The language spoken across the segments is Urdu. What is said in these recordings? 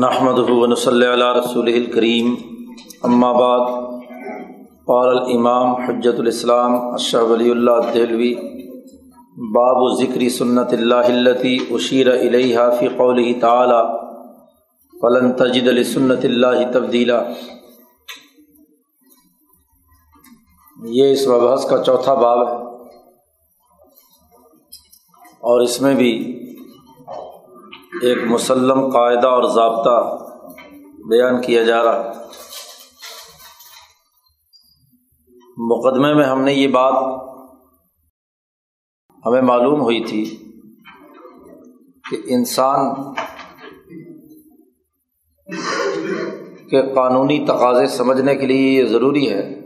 نحمد ہُون صلی علیہ رسول الکریم بعد، قال الامام حجت الاسلام اشہ ولی اللہ دہلوی، باب و ذکری سنت اللہ التی اشیر علیہ فی قول تعلیٰ فلن تجد علی سنت اللہ تبدیلا. یہ اس وبحث کا چوتھا باب ہے۔ اور اس میں بھی ایک مسلم قاعدہ اور ضابطہ بیان کیا جا رہا۔ ہے مقدمے میں ہم نے یہ بات ہمیں معلوم ہوئی تھی کہ انسان کے قانونی تقاضے سمجھنے کے لیے یہ ضروری ہے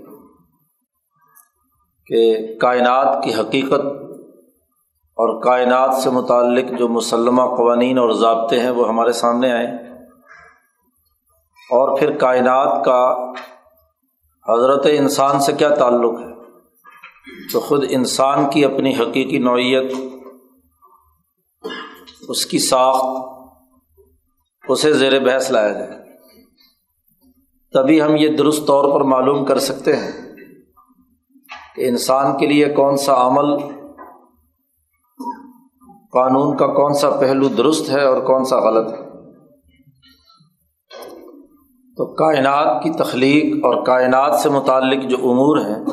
کہ کائنات کی حقیقت اور کائنات سے متعلق جو مسلمہ قوانین اور ضابطے ہیں وہ ہمارے سامنے آئیں اور پھر کائنات کا حضرت انسان سے کیا تعلق ہے؟ تو خود انسان کی اپنی حقیقی نوعیت، اس کی ساخت، اسے زیر بحث لایا جائے۔ تبھی ہم یہ درست طور پر معلوم کر سکتے ہیں کہ انسان کے لیے کون سا عمل قانون کا کون سا پہلو درست ہے اور کون سا غلط ہے؟ تو کائنات کی تخلیق اور کائنات سے متعلق جو امور ہیں،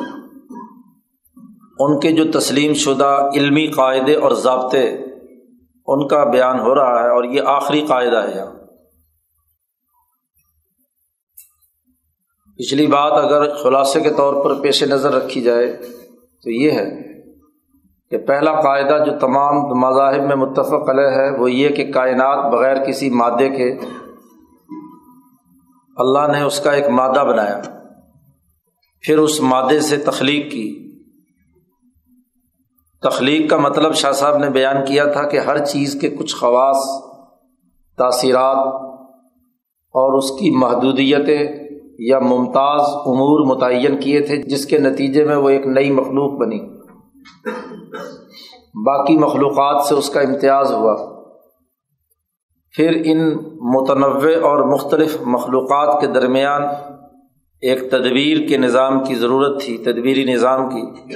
ان کے جو تسلیم شدہ علمی قاعدے اور ضابطے، ان کا بیان ہو رہا ہے اور یہ آخری قاعدہ ہے یہاں۔ پچھلی بات اگر خلاصے کے طور پر پیش نظر رکھی جائے تو یہ ہے کہ پہلا قاعدہ جو تمام مذاہب میں متفق علیہ ہے، وہ یہ کہ کائنات بغیر کسی مادے کے اللہ نے اس کا ایک مادہ بنایا، پھر اس مادے سے تخلیق کی۔ تخلیق کا مطلب شاہ صاحب نے بیان کیا تھا کہ ہر چیز کے کچھ خواص، تاثیرات اور اس کی محدودیتیں یا ممتاز امور متعین کیے تھے، جس کے نتیجے میں وہ ایک نئی مخلوق بنی۔ باقی مخلوقات سے اس کا امتیاز ہوا۔ پھر ان متنوع اور مختلف مخلوقات کے درمیان ایک تدبیر کے نظام کی ضرورت تھی، تدبیری نظام کی۔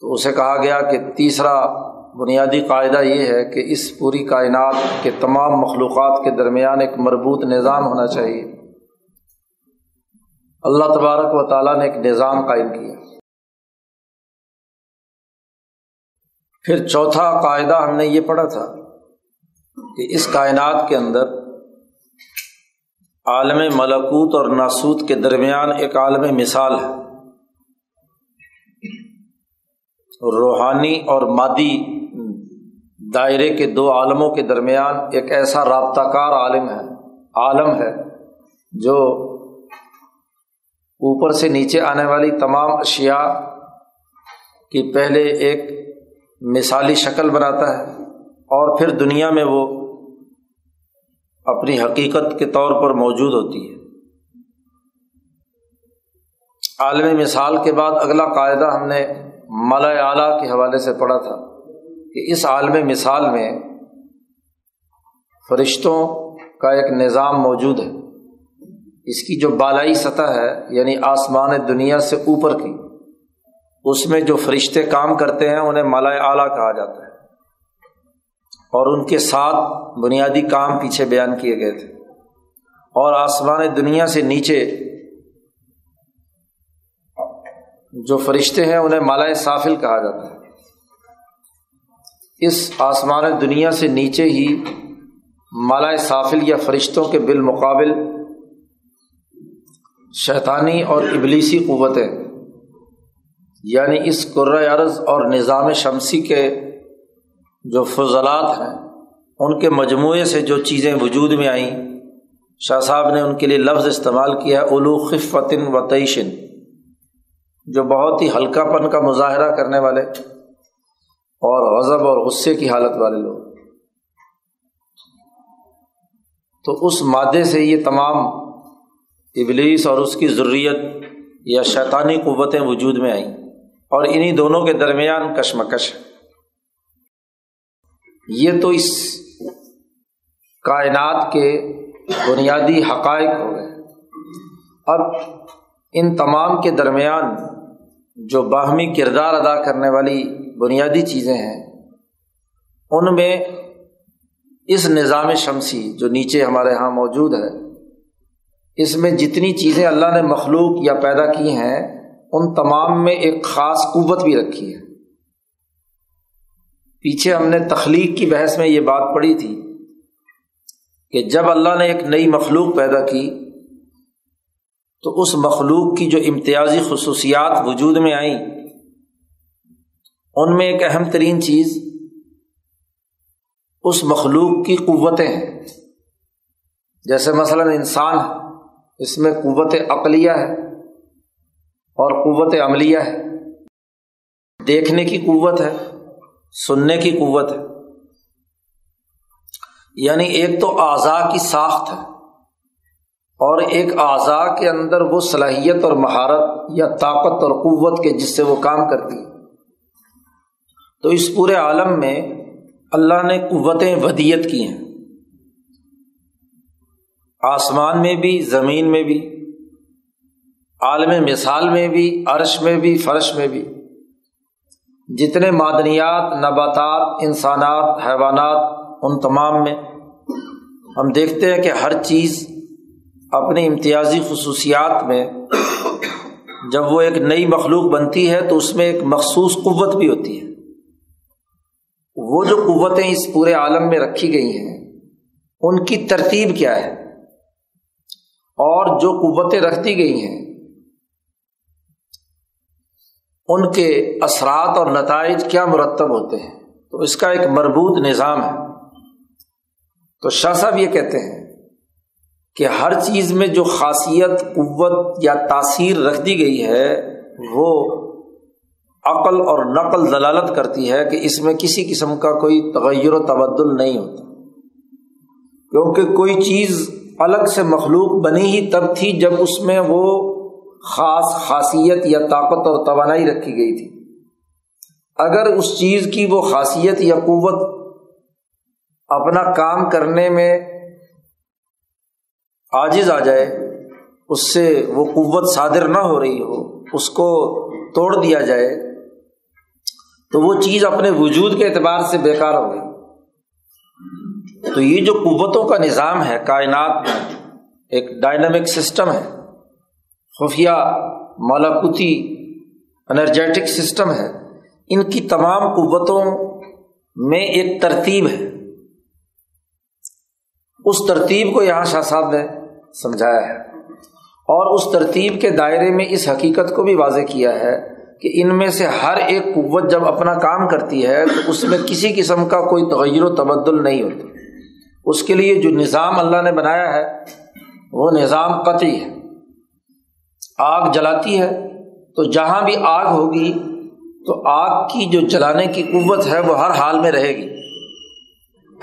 تو اسے کہا گیا کہ تیسرا بنیادی قاعدہ یہ ہے کہ اس پوری کائنات کے تمام مخلوقات کے درمیان ایک مربوط نظام ہونا چاہیے۔ اللہ تبارک و تعالیٰ نے ایک نظام قائم کیا۔ پھر چوتھا قاعدہ ہم نے یہ پڑھا تھا کہ اس کائنات کے اندر عالم ملکوت اور ناسوت کے درمیان ایک عالم مثال ہے۔ روحانی اور مادی دائرے کے دو عالموں کے درمیان ایک ایسا رابطہ کار عالم ہے عالم ہے جو اوپر سے نیچے آنے والی تمام اشیا کی پہلے ایک مثالی شکل بناتا ہے اور پھر دنیا میں وہ اپنی حقیقت کے طور پر موجود ہوتی ہے۔ عالمی مثال کے بعد اگلا قاعدہ ہم نے مالا اعلیٰ کے حوالے سے پڑھا تھا کہ اس عالم مثال میں فرشتوں کا ایک نظام موجود ہے۔ اس کی جو بالائی سطح ہے یعنی آسمان دنیا سے اوپر کی اس میں جو فرشتے کام کرتے ہیں انہیں مالا اعلیٰ کہا جاتا ہے۔ اور ان کے ساتھ بنیادی کام پیچھے بیان کیے گئے تھے۔ اور آسمان دنیا سے نیچے جو فرشتے ہیں انہیں مالا سافل کہا جاتا ہے۔ اس آسمان دنیا سے نیچے ہی مالا سافل یا فرشتوں کے بالمقابل شیطانی اور ابلیسی قوتیں یعنی اس عرض اور نظام شمسی کے جو فضلات ہیں، ان کے مجموعے سے جو چیزیں وجود میں آئیں، شاہ صاحب نے ان کے لیے لفظ استعمال کیا الو خفتن و تعیشن جو بہت ہی ہلکا پن کا مظاہرہ کرنے والے اور غضب اور غصے کی حالت والے لوگ۔ تو اس مادے سے یہ تمام ابلیس اور اس کی ضروریت یا شیطانی قوتیں وجود میں آئیں۔ اور انہیں دونوں کے درمیان کشمکش ہے۔ یہ تو اس کائنات کے بنیادی حقائق ہو گئے۔ اب ان تمام کے درمیان جو باہمی کردار ادا کرنے والی بنیادی چیزیں ہیں، ان میں اس نظام شمسی جو نیچے ہمارے یہاں موجود ہے، اس میں جتنی چیزیں اللہ نے مخلوق یا پیدا کی ہیں ان تمام میں ایک خاص قوت بھی رکھی ہے۔ پیچھے ہم نے تخلیق کی بحث میں یہ بات پڑھی تھی کہ جب اللہ نے ایک نئی مخلوق پیدا کی، تو اس مخلوق کی جو امتیازی خصوصیات وجود میں آئیں، ان میں ایک اہم ترین چیز اس مخلوق کی قوتیں ہیں۔ جیسے مثلاً انسان، اس میں قوت عقلیہ ہے۔ اور قوت عملیہ ہے۔ دیکھنے کی قوت ہے، سننے کی قوت ہے۔ یعنی ایک تو اعضاء کی ساخت ہے، اور ایک اعضاء کے اندر وہ صلاحیت اور مہارت یا طاقت اور قوت کے جس سے وہ کام کرتی ہے۔ تو اس پورے عالم میں اللہ نے قوتیں ودیت کی ہیں۔ آسمان میں بھی، زمین میں بھی عالم مثال میں بھی، عرش میں بھی، فرش میں بھی۔ جتنے معدنیات، نباتات، انسانات، حیوانات، ان تمام میں ہم دیکھتے ہیں کہ ہر چیز اپنی امتیازی خصوصیات میں جب وہ ایک نئی مخلوق بنتی ہے تو اس میں ایک مخصوص قوت بھی ہوتی ہے۔ وہ جو قوتیں اس پورے عالم میں رکھی گئی ہیں، ان کی ترتیب کیا ہے؟ اور جو قوتیں رکھتی گئی ہیں ان کے اثرات اور نتائج کیا مرتب ہوتے ہیں؟ تو اس کا ایک مربوط نظام ہے۔ تو شاہ صاحب یہ کہتے ہیں کہ ہر چیز میں جو خاصیت، قوت یا تاثیر رکھ دی گئی ہے، وہ عقل اور نقل ضلالت کرتی ہے کہ اس میں کسی قسم کا کوئی تغیر و تبدل نہیں ہوتا۔ کیونکہ کوئی چیز الگ سے مخلوق بنی ہی تب تھی جب اس میں وہ خاص خاصیت یا طاقت اور توانائی رکھی گئی تھی۔ اگر اس چیز کی وہ خاصیت یا قوت اپنا کام کرنے میں عاجز آ جائے، اس سے وہ قوت صادر نہ ہو رہی ہو، اس کو توڑ دیا جائے، تو وہ چیز اپنے وجود کے اعتبار سے بیکار ہو گئی۔ تو یہ جو قوتوں کا نظام ہے، کائنات میں ایک ڈائنامک سسٹم ہے۔ خفیہ مالاکوتی انرجیٹک سسٹم ہے۔ ان کی تمام قوتوں میں ایک ترتیب ہے۔ اس ترتیب کو یہاں شاہ صاحب نے سمجھایا ہے۔ اور اس ترتیب کے دائرے میں اس حقیقت کو بھی واضح کیا ہے کہ ان میں سے ہر ایک قوت جب اپنا کام کرتی ہے تو اس میں کسی قسم کا کوئی تغیر و تبدل نہیں ہوتا۔ اس کے لیے جو نظام اللہ نے بنایا ہے وہ نظام قطعی ہے۔ آگ جلاتی ہے، تو جہاں بھی آگ ہوگی، تو آگ کی جو جلانے کی قوت ہے، وہ ہر حال میں رہے گی۔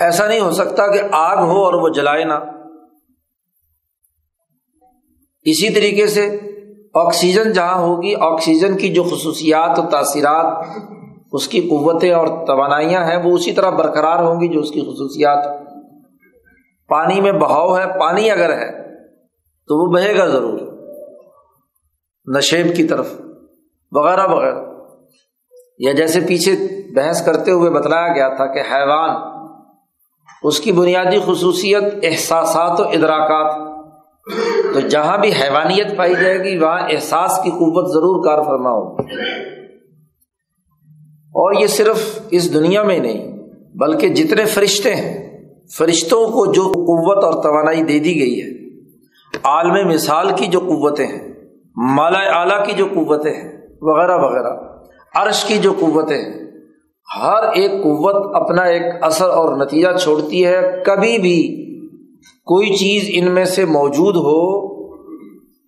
ایسا نہیں ہو سکتا کہ آگ ہو اور وہ جلائے نہ۔ اسی طریقے سے آکسیجن جہاں ہوگی، آکسیجن کی جو خصوصیات و تاثیرات، اس کی قوتیں اور توانائیاں ہیں، وہ اسی طرح برقرار ہوں گی جو اس کی خصوصیات۔ پانی میں بہاؤ ہے، پانی اگر ہے، تو وہ بہے گا ضرور۔ نشیب کی طرف، وغیرہ وغیرہ۔ یا جیسے پیچھے بحث کرتے ہوئے بتلایا گیا تھا کہ حیوان، اس کی بنیادی خصوصیت احساسات و ادراکات۔ تو جہاں بھی حیوانیت پائی جائے گی، وہاں احساس کی قوت ضرور کار فرما ہوگی۔ اور یہ صرف اس دنیا میں نہیں، بلکہ جتنے فرشتے ہیں، فرشتوں کو جو قوت اور توانائی دے دی گئی ہے، عالم مثال کی جو قوتیں ہیں۔ مالا اعلیٰ کی جو قوتیں ہیں، وغیرہ وغیرہ، عرش کی جو قوتیں ہیں، ہر ایک قوت اپنا ایک اثر اور نتیجہ چھوڑتی ہے۔ کبھی بھی کوئی چیز ان میں سے موجود ہو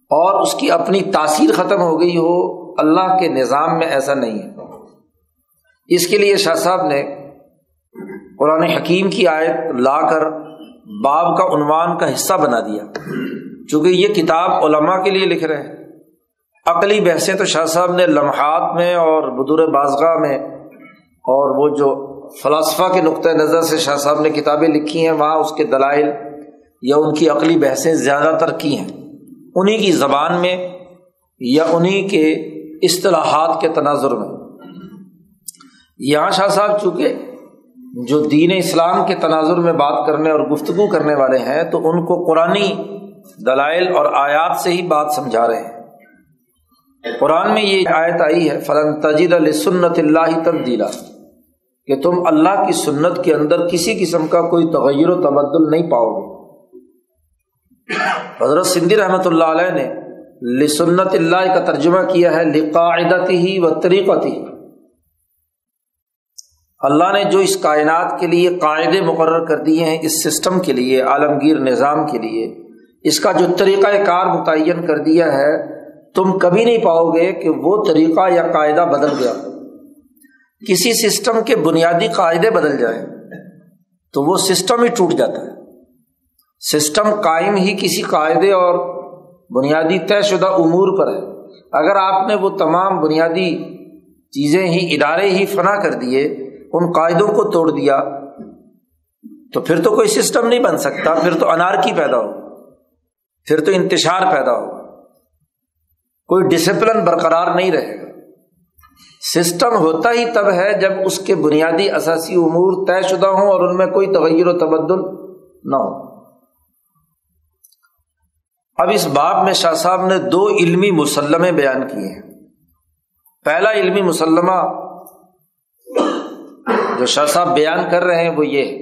اور اس کی اپنی تاثیر ختم ہو گئی ہو، اللہ کے نظام میں ایسا نہیں ہے۔ اس کے لیے شاہ صاحب نے قرآن حکیم کی آیت لا کر باب کا عنوان کا حصہ بنا دیا۔ چونکہ یہ کتاب علماء کے لیے لکھ رہے ہیں۔ عقلی بحثیں تو شاہ صاحب نے لمحات میں اور بدور بازگاہ میں اور وہ جو فلاسفہ کے نقطۂ نظر سے شاہ صاحب نے کتابیں لکھی ہیں، وہاں اس کے دلائل یا ان کی عقلی بحثیں زیادہ تر کی ہیں۔ انہیں کی زبان میں یا انہیں کے اصطلاحات کے تناظر میں۔ یہاں شاہ صاحب چونکہ جو دین اسلام کے تناظر میں بات کرنے اور گفتگو کرنے والے ہیں، تو ان کو قرآن دلائل اور آیات سے ہی بات سمجھا رہے ہیں۔ قرآن میں یہ آیت آئی ہے، فلن تجید سنت اللہ تبدیلا کہ تم اللہ کی سنت کے اندر کسی قسم کا کوئی تغیر و تبدل نہیں پاؤ گے۔ حضرت سندھی رحمۃ اللہ علیہ نے لسنت اللہ کا ترجمہ کیا ہے لقاعدتی ہی و طریقتی ہی اللہ نے جو اس کائنات کے لیے قاعدے مقرر کر دیے ہیں، اس سسٹم کے لیے، عالمگیر نظام کے لیے، اس کا جو طریقۂ کار متعین کر دیا ہے تم کبھی نہیں پاؤ گے کہ وہ طریقہ یا قاعدہ بدل گیا کسی سسٹم کے بنیادی قاعدے بدل جائیں تو وہ سسٹم ہی ٹوٹ جاتا ہے۔ سسٹم قائم ہی کسی قاعدے اور بنیادی طے شدہ امور پر ہے۔ اگر آپ نے وہ تمام بنیادی چیزیں ہی ادارے ہی فنا کر دیے، ان قاعدوں کو توڑ دیا، تو پھر تو کوئی سسٹم نہیں بن سکتا، پھر تو انار کی پیدا ہو، پھر تو انتشار پیدا ہوگا۔ کوئی ڈسپلن برقرار نہیں رہے گا۔ سسٹم ہوتا ہی تب ہے جب اس کے بنیادی اثاثی امور طے شدہ ہوں اور ان میں کوئی تغیر و تبدل نہ ہو۔ اب اس باب میں شاہ صاحب نے دو علمی مسلمے بیان کیے ہیں۔ پہلا علمی مسلمہ جو شاہ صاحب بیان کر رہے ہیں وہ یہ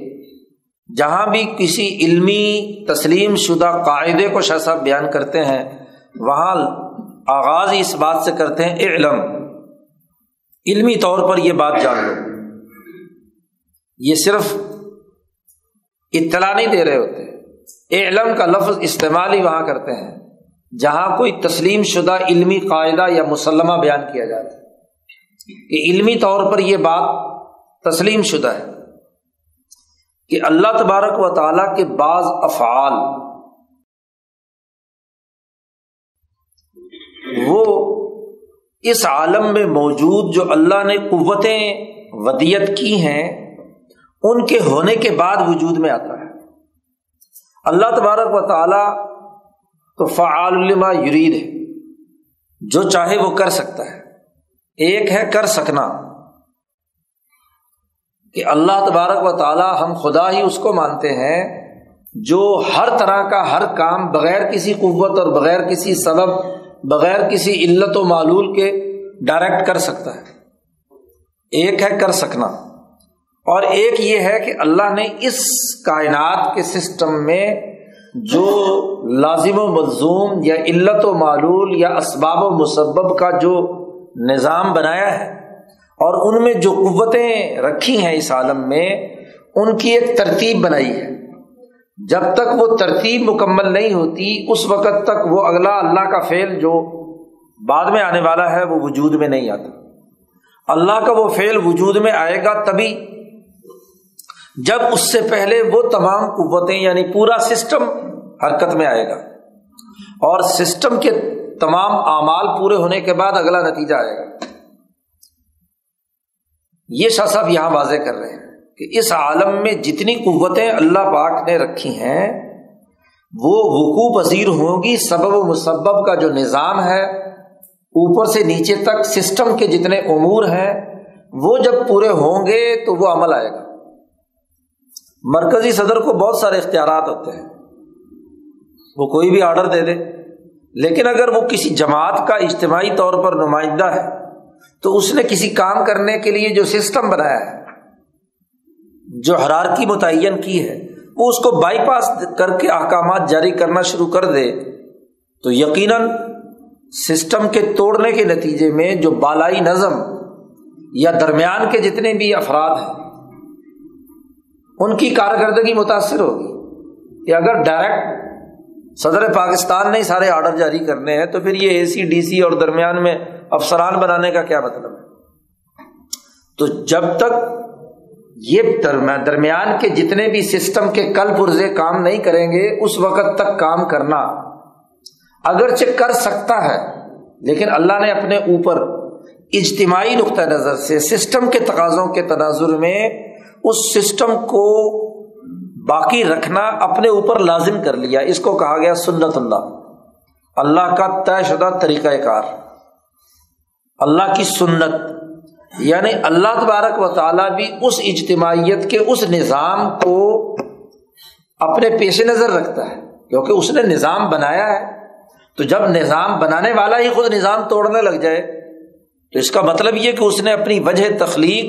جہاں بھی کسی علمی تسلیم شدہ قاعدے کو شاہ صاحب بیان کرتے ہیں، وہاں آغاز ہی اس بات سے کرتے ہیں علم علمی طور پر یہ بات جان لو۔ یہ صرف اطلاع نہیں دے رہے ہوتے۔ علم کا لفظ استعمال ہی وہاں کرتے ہیں۔ جہاں کوئی تسلیم شدہ علمی قاعدہ یا مسلمہ بیان کیا جاتا ہے۔ کہ علمی طور پر یہ بات تسلیم شدہ ہے۔ کہ اللہ تبارک و تعالیٰ کے بعض افعال وہ اس عالم میں موجود جو اللہ نے قوتیں ودیت کی ہیں، ان کے ہونے کے بعد وجود میں آتا ہے۔ اللہ تبارک و تعالیٰ تو فعال الما یرید ہے، جو چاہے وہ کر سکتا ہے۔ ایک ہے کر سکنا۔ کہ اللہ تبارک و تعالیٰ ہم خدا ہی اس کو مانتے ہیں، جو ہر طرح کا ہر کام بغیر کسی قوت اور بغیر کسی سبب بغیر کسی علت و معلول کے ڈائریکٹ کر سکتا ہے۔ ایک ہے کر سکنا۔ اور ایک یہ ہے کہ اللہ نے اس کائنات کے سسٹم میں جو لازم و ملزوم یا علت و معلول یا اسباب و مسبب کا جو نظام بنایا ہے اور ان میں جو قوتیں رکھی ہیں اس عالم میں، ان کی ایک ترتیب بنائی ہے۔ جب تک وہ ترتیب مکمل نہیں ہوتی، اس وقت تک وہ اگلا اللہ کا فعل جو بعد میں آنے والا ہے، وہ وجود میں نہیں آتا۔ اللہ کا وہ فعل وجود میں آئے گا تبھی، جب اس سے پہلے وہ تمام قوتیں یعنی پورا سسٹم حرکت میں آئے گا۔ اور سسٹم کے تمام اعمال پورے ہونے کے بعد اگلا نتیجہ آئے گا۔ یہ شاہ صاحب یہاں واضح کر رہے ہیں۔ کہ اس عالم میں جتنی قوتیں اللہ پاک نے رکھی ہیں، وہ وقوع پذیر ہوں گی، سبب و مسبب کا جو نظام ہے، اوپر سے نیچے تک سسٹم کے جتنے امور ہیں، وہ جب پورے ہوں گے تو وہ عمل آئے گا۔ مرکزی صدر کو بہت سارے اختیارات ہوتے ہیں۔ وہ کوئی بھی آڈر دے دے۔ لیکن اگر وہ کسی جماعت کا اجتماعی طور پر نمائندہ ہے، تو اس نے کسی کام کرنے کے لیے جو سسٹم بنایا ہے جو حرارکی متعین کی ہے، وہ اس کو بائی پاس کر کے احکامات جاری کرنا شروع کر دے۔ تو یقیناً سسٹم کے توڑنے کے نتیجے میں جو بالائی نظم یا درمیان کے جتنے بھی افراد ہیں، ان کی کارکردگی متاثر ہوگی۔ کہ اگر ڈائریکٹ صدر پاکستان نے سارے آرڈر جاری کرنے ہیں، تو پھر یہ اے سی ڈی سی اور درمیان میں افسران بنانے کا کیا مطلب ہے؟ تو جب تک یہ درمیان کے جتنے بھی سسٹم کے کل پرزے کام نہیں کریں گے، اس وقت تک کام کرنا۔ اگرچہ کر سکتا ہے، لیکن اللہ نے اپنے اوپر اجتماعی نقطۂ نظر سے سسٹم کے تقاضوں کے تناظر میں اس سسٹم کو باقی رکھنا اپنے اوپر لازم کر لیا۔ اس کو کہا گیا سنت اللہ۔ اللہ کا طے شدہ طریقہ کار۔ اللہ کی سنت۔ یعنی اللہ تبارک و تعالیٰ بھی اس اجتماعیت کے اس نظام کو اپنے پیش نظر رکھتا ہے، کیونکہ اس نے نظام بنایا ہے۔ تو جب نظام بنانے والا ہی خود نظام توڑنے لگ جائے، تو اس کا مطلب یہ کہ اس نے اپنی وجہ تخلیق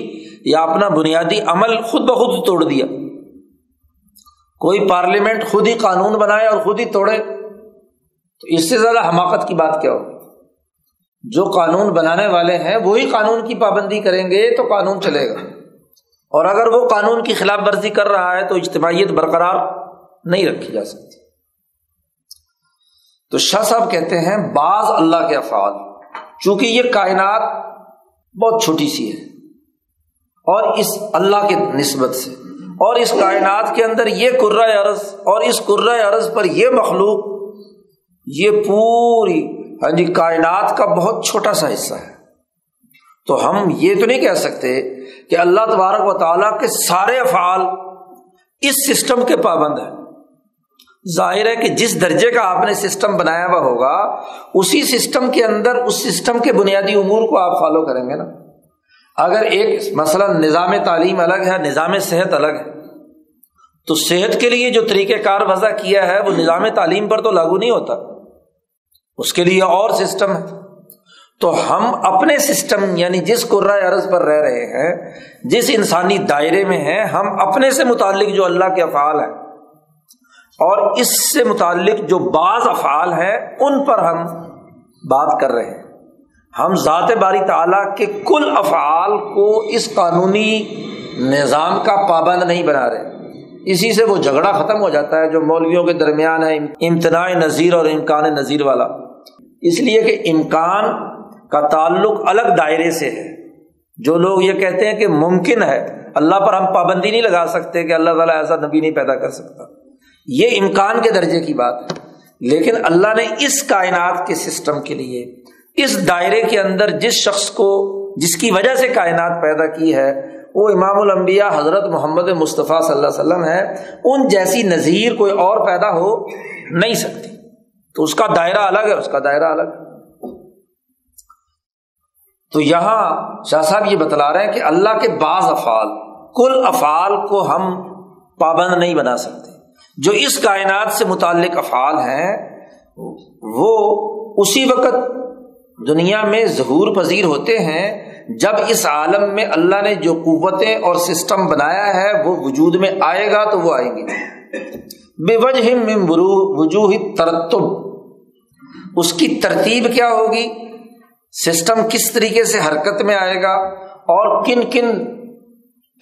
یا اپنا بنیادی عمل خود بخود توڑ دیا۔ کوئی پارلیمنٹ خود ہی قانون بنائے اور خود ہی توڑے، تو اس سے زیادہ حماقت کی بات کیا ہوگی؟ جو قانون بنانے والے ہیں، وہی قانون کی پابندی کریں گے تو قانون چلے گا۔ اور اگر وہ قانون کی خلاف ورزی کر رہا ہے تو اجتماعیت برقرار نہیں رکھی جا سکتی۔ تو شاہ صاحب کہتے ہیں، بعض اللہ کے افعال، چونکہ یہ کائنات بہت چھوٹی سی ہے، اور اس اللہ کے نسبت سے، اور اس کائنات کے اندر یہ عرض، اور اس عرض پر یہ مخلوق، یہ پوری ہاں جی کائنات کا بہت چھوٹا سا حصہ ہے۔ تو ہم یہ تو نہیں کہہ سکتے کہ اللہ تبارک و تعالیٰ کے سارے افعال اس سسٹم کے پابند ہیں۔ ظاہر ہے کہ جس درجے کا آپ نے سسٹم بنایا ہوا ہوگا، اسی سسٹم کے اندر، اس سسٹم کے بنیادی امور کو آپ فالو کریں گے نا۔ اگر ایک مثلاً نظام تعلیم الگ ہے، نظام صحت الگ ہے، تو صحت کے لیے جو طریقہ کار وضع کیا ہے، وہ نظام تعلیم پر تو لاگو نہیں ہوتا۔ اس کے لیے اور سسٹم ہے۔ تو ہم اپنے سسٹم یعنی جس عرض پر رہ رہے ہیں، جس انسانی دائرے میں ہیں، ہم اپنے سے متعلق جو اللہ کے افعال ہیں اور اس سے متعلق جو بعض افعال ہیں، ان پر ہم بات کر رہے ہیں۔ ہم ذات باری تعالیٰ کے کل افعال کو اس قانونی نظام کا پابند نہیں بنا رہے۔ اسی سے وہ جھگڑا ختم ہو جاتا ہے جو مولویوں کے درمیان ہے، امتناع نذیر اور امکان نذیر والا۔ اس لیے کہ امکان کا تعلق الگ دائرے سے ہے۔ جو لوگ یہ کہتے ہیں کہ ممکن ہے، اللہ پر ہم پابندی نہیں لگا سکتے کہ اللہ تعالیٰ ایسا نبی نہیں پیدا کر سکتا۔ یہ امکان کے درجے کی بات ہے۔ لیکن اللہ نے اس کائنات کے سسٹم کے لیے، اس دائرے کے اندر جس شخص کو، جس کی وجہ سے کائنات پیدا کی ہے وہ امام الانبیاء حضرت محمد مصطفیٰ صلی اللہ علیہ وسلم ہے ان جیسی نظیر کوئی اور پیدا ہو نہیں سکتی۔ تو اس کا دائرہ الگ ہے، اس کا دائرہ الگ۔ ہے تو یہاں شاہ صاحب یہ بتلا رہے ہیں کہ اللہ کے بعض افعال، کل افعال کو ہم پابند نہیں بنا سکتے۔ جو اس کائنات سے متعلق افعال ہیں، وہ اسی وقت دنیا میں ظہور پذیر ہوتے ہیں جب اس عالم میں اللہ نے جو قوتیں اور سسٹم بنایا ہے وہ وجود میں آئے گا تو وہ آئیں گے۔ بے وجہ وجوہ ترتب اس کی ترتیب کیا ہوگی؟ سسٹم کس طریقے سے حرکت میں آئے گا اور کن کن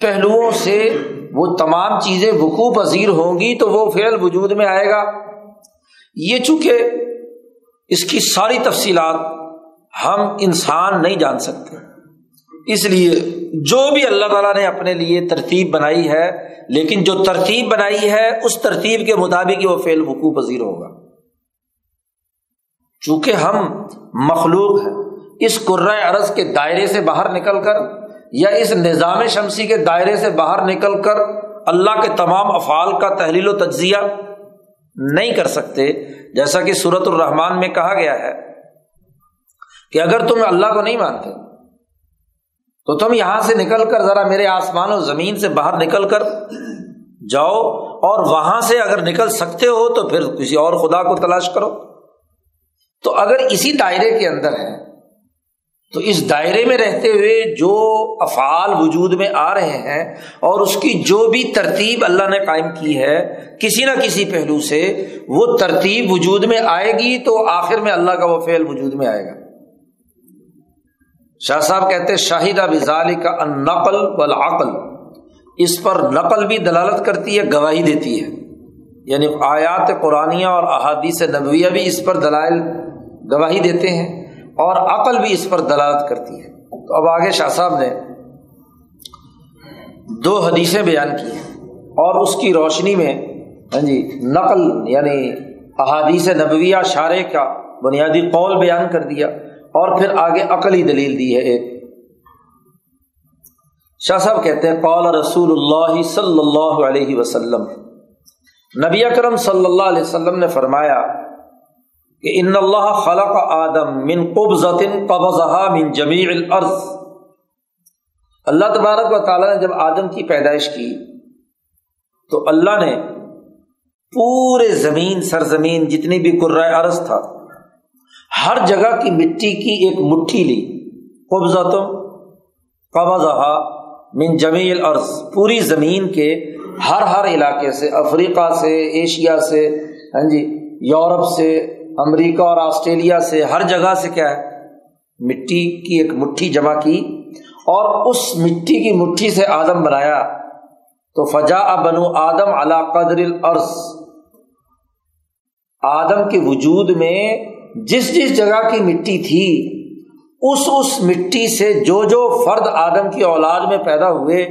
پہلوؤں سے وہ تمام چیزیں وقوع پذیر ہوں گی تو وہ فعل وجود میں آئے گا۔ یہ چونکہ اس کی ساری تفصیلات ہم انسان نہیں جان سکتے۔ اس لیے جو بھی اللہ تعالیٰ نے اپنے لیے ترتیب بنائی ہے، لیکن جو ترتیب بنائی ہے، اس ترتیب کے مطابق وہ فعل وقوع پذیر ہوگا۔ چونکہ ہم مخلوق ہیں، اس عرض کے دائرے سے باہر نکل کر یا اس نظام شمسی کے دائرے سے باہر نکل کر اللہ کے تمام افعال کا تحلیل و تجزیہ نہیں کر سکتے، جیسا کہ صورت الرحمان میں کہا گیا ہے کہ اگر تم اللہ کو نہیں مانتے تو تم یہاں سے نکل کر ذرا میرے آسمان و زمین سے باہر نکل کر جاؤ اور وہاں سے اگر نکل سکتے ہو تو پھر کسی اور خدا کو تلاش کرو۔ تو اگر اسی دائرے کے اندر ہے تو اس دائرے میں رہتے ہوئے جو افعال وجود میں آ رہے ہیں اور اس کی جو بھی ترتیب اللہ نے قائم کی ہے کسی نہ کسی پہلو سے، وہ ترتیب وجود میں آئے گی تو آخر میں اللہ کا وہ فعل وجود میں آئے گا۔ شاہ صاحب کہتے شاہدہ بزال کا نقل بالعقل اس پر نقل بھی دلالت کرتی ہے، گواہی دیتی ہے۔ یعنی آیات قرآن اور احادیث نبویہ بھی اس پر دلائل، گواہی دیتے ہیں اور عقل بھی اس پر دلالت کرتی ہے۔ تو اب آگے شاہ صاحب نے دو حدیثیں بیان کی ہیں اور اس کی روشنی میں ہاں جی نقل یعنی احادیث نبویہ شارے کا بنیادی قول بیان کر دیا۔ اور پھر آگے عقلی دلیل دی ہے ایک۔ شاہ صاحب کہتے ہیں قول رسول اللہ صلی اللہ علیہ وسلم۔ نبی اکرم صلی اللہ علیہ وسلم نے فرمایا کہ ان اللہ خلق آدم من قبضت قبضها من جمیع الارض۔ اللہ تبارک و تعالیٰ نے جب آدم کی پیدائش کی، تو اللہ نے پورے زمین، سرزمین، جتنی بھی قرائے عرض تھا ہر جگہ کی مٹی کی ایک مٹھی لی۔ قبضہ تو قبض من جمیل عرض پوری زمین کے ہر ہر علاقے سے، افریقہ سے، ایشیا سے ہاں جی یورپ سے، امریکہ اور آسٹریلیا سے، ہر جگہ سے کیا ہے؟ مٹی کی ایک مٹھی جمع کی اور اس مٹی کی مٹھی سے آدم بنایا۔ تو فجا بنو آدم علا قدر الارض۔ آدم کے وجود میں جس جس جگہ کی مٹی تھی، اس اس مٹی سے جو جو فرد آدم کی اولاد میں پیدا ہوئے،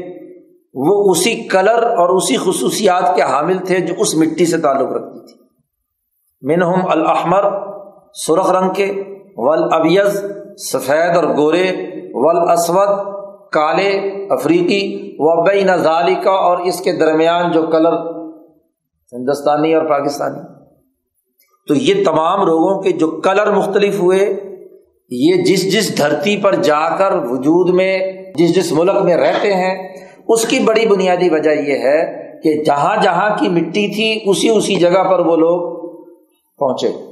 وہ اسی کلر اور اسی خصوصیات کے حامل تھے جو اس مٹی سے تعلق رکھتی تھی۔ منہم الحمر سرخ رنگ کے ول ابیز سفید اور گورے ول اسود کالے، افریقی و بین نظالی کا اور اس کے درمیان جو کلر، ہندوستانی اور پاکستانی۔ تو یہ تمام لوگوں کے جو کلر مختلف ہوئے، یہ جس جس دھرتی پر جا کر وجود میں، جس جس ملک میں رہتے ہیں، اس کی بڑی بنیادی وجہ یہ ہے کہ جہاں جہاں کی مٹی تھی، اسی اسی جگہ پر وہ لوگ پہنچے۔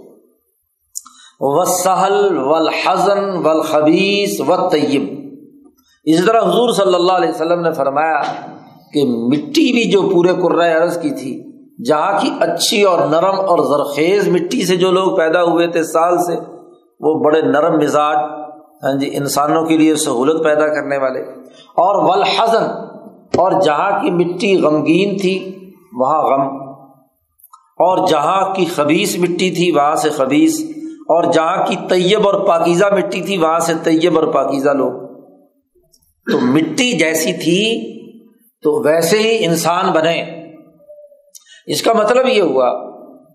و سہل و الحزن و الخبیس و طیب اس طرح حضور صلی اللہ علیہ وسلم نے فرمایا کہ مٹی بھی جو پورے قرۂۂ عرض کی تھی جہاں کی اچھی اور نرم اور زرخیز مٹی سے جو لوگ پیدا ہوئے تھے سال سے، وہ بڑے نرم مزاج ہاں جی انسانوں کے لیے سہولت پیدا کرنے والے۔ اور ولحزن اور جہاں کی مٹی غمگین تھی، وہاں غم۔ اور جہاں کی خبیص مٹی تھی، وہاں سے خبیص اور جہاں کی طیب اور پاکیزہ مٹی تھی، وہاں سے طیب اور پاکیزہ لوگ۔ تو مٹی جیسی تھی، تو ویسے ہی انسان بنے۔ اس کا مطلب یہ ہوا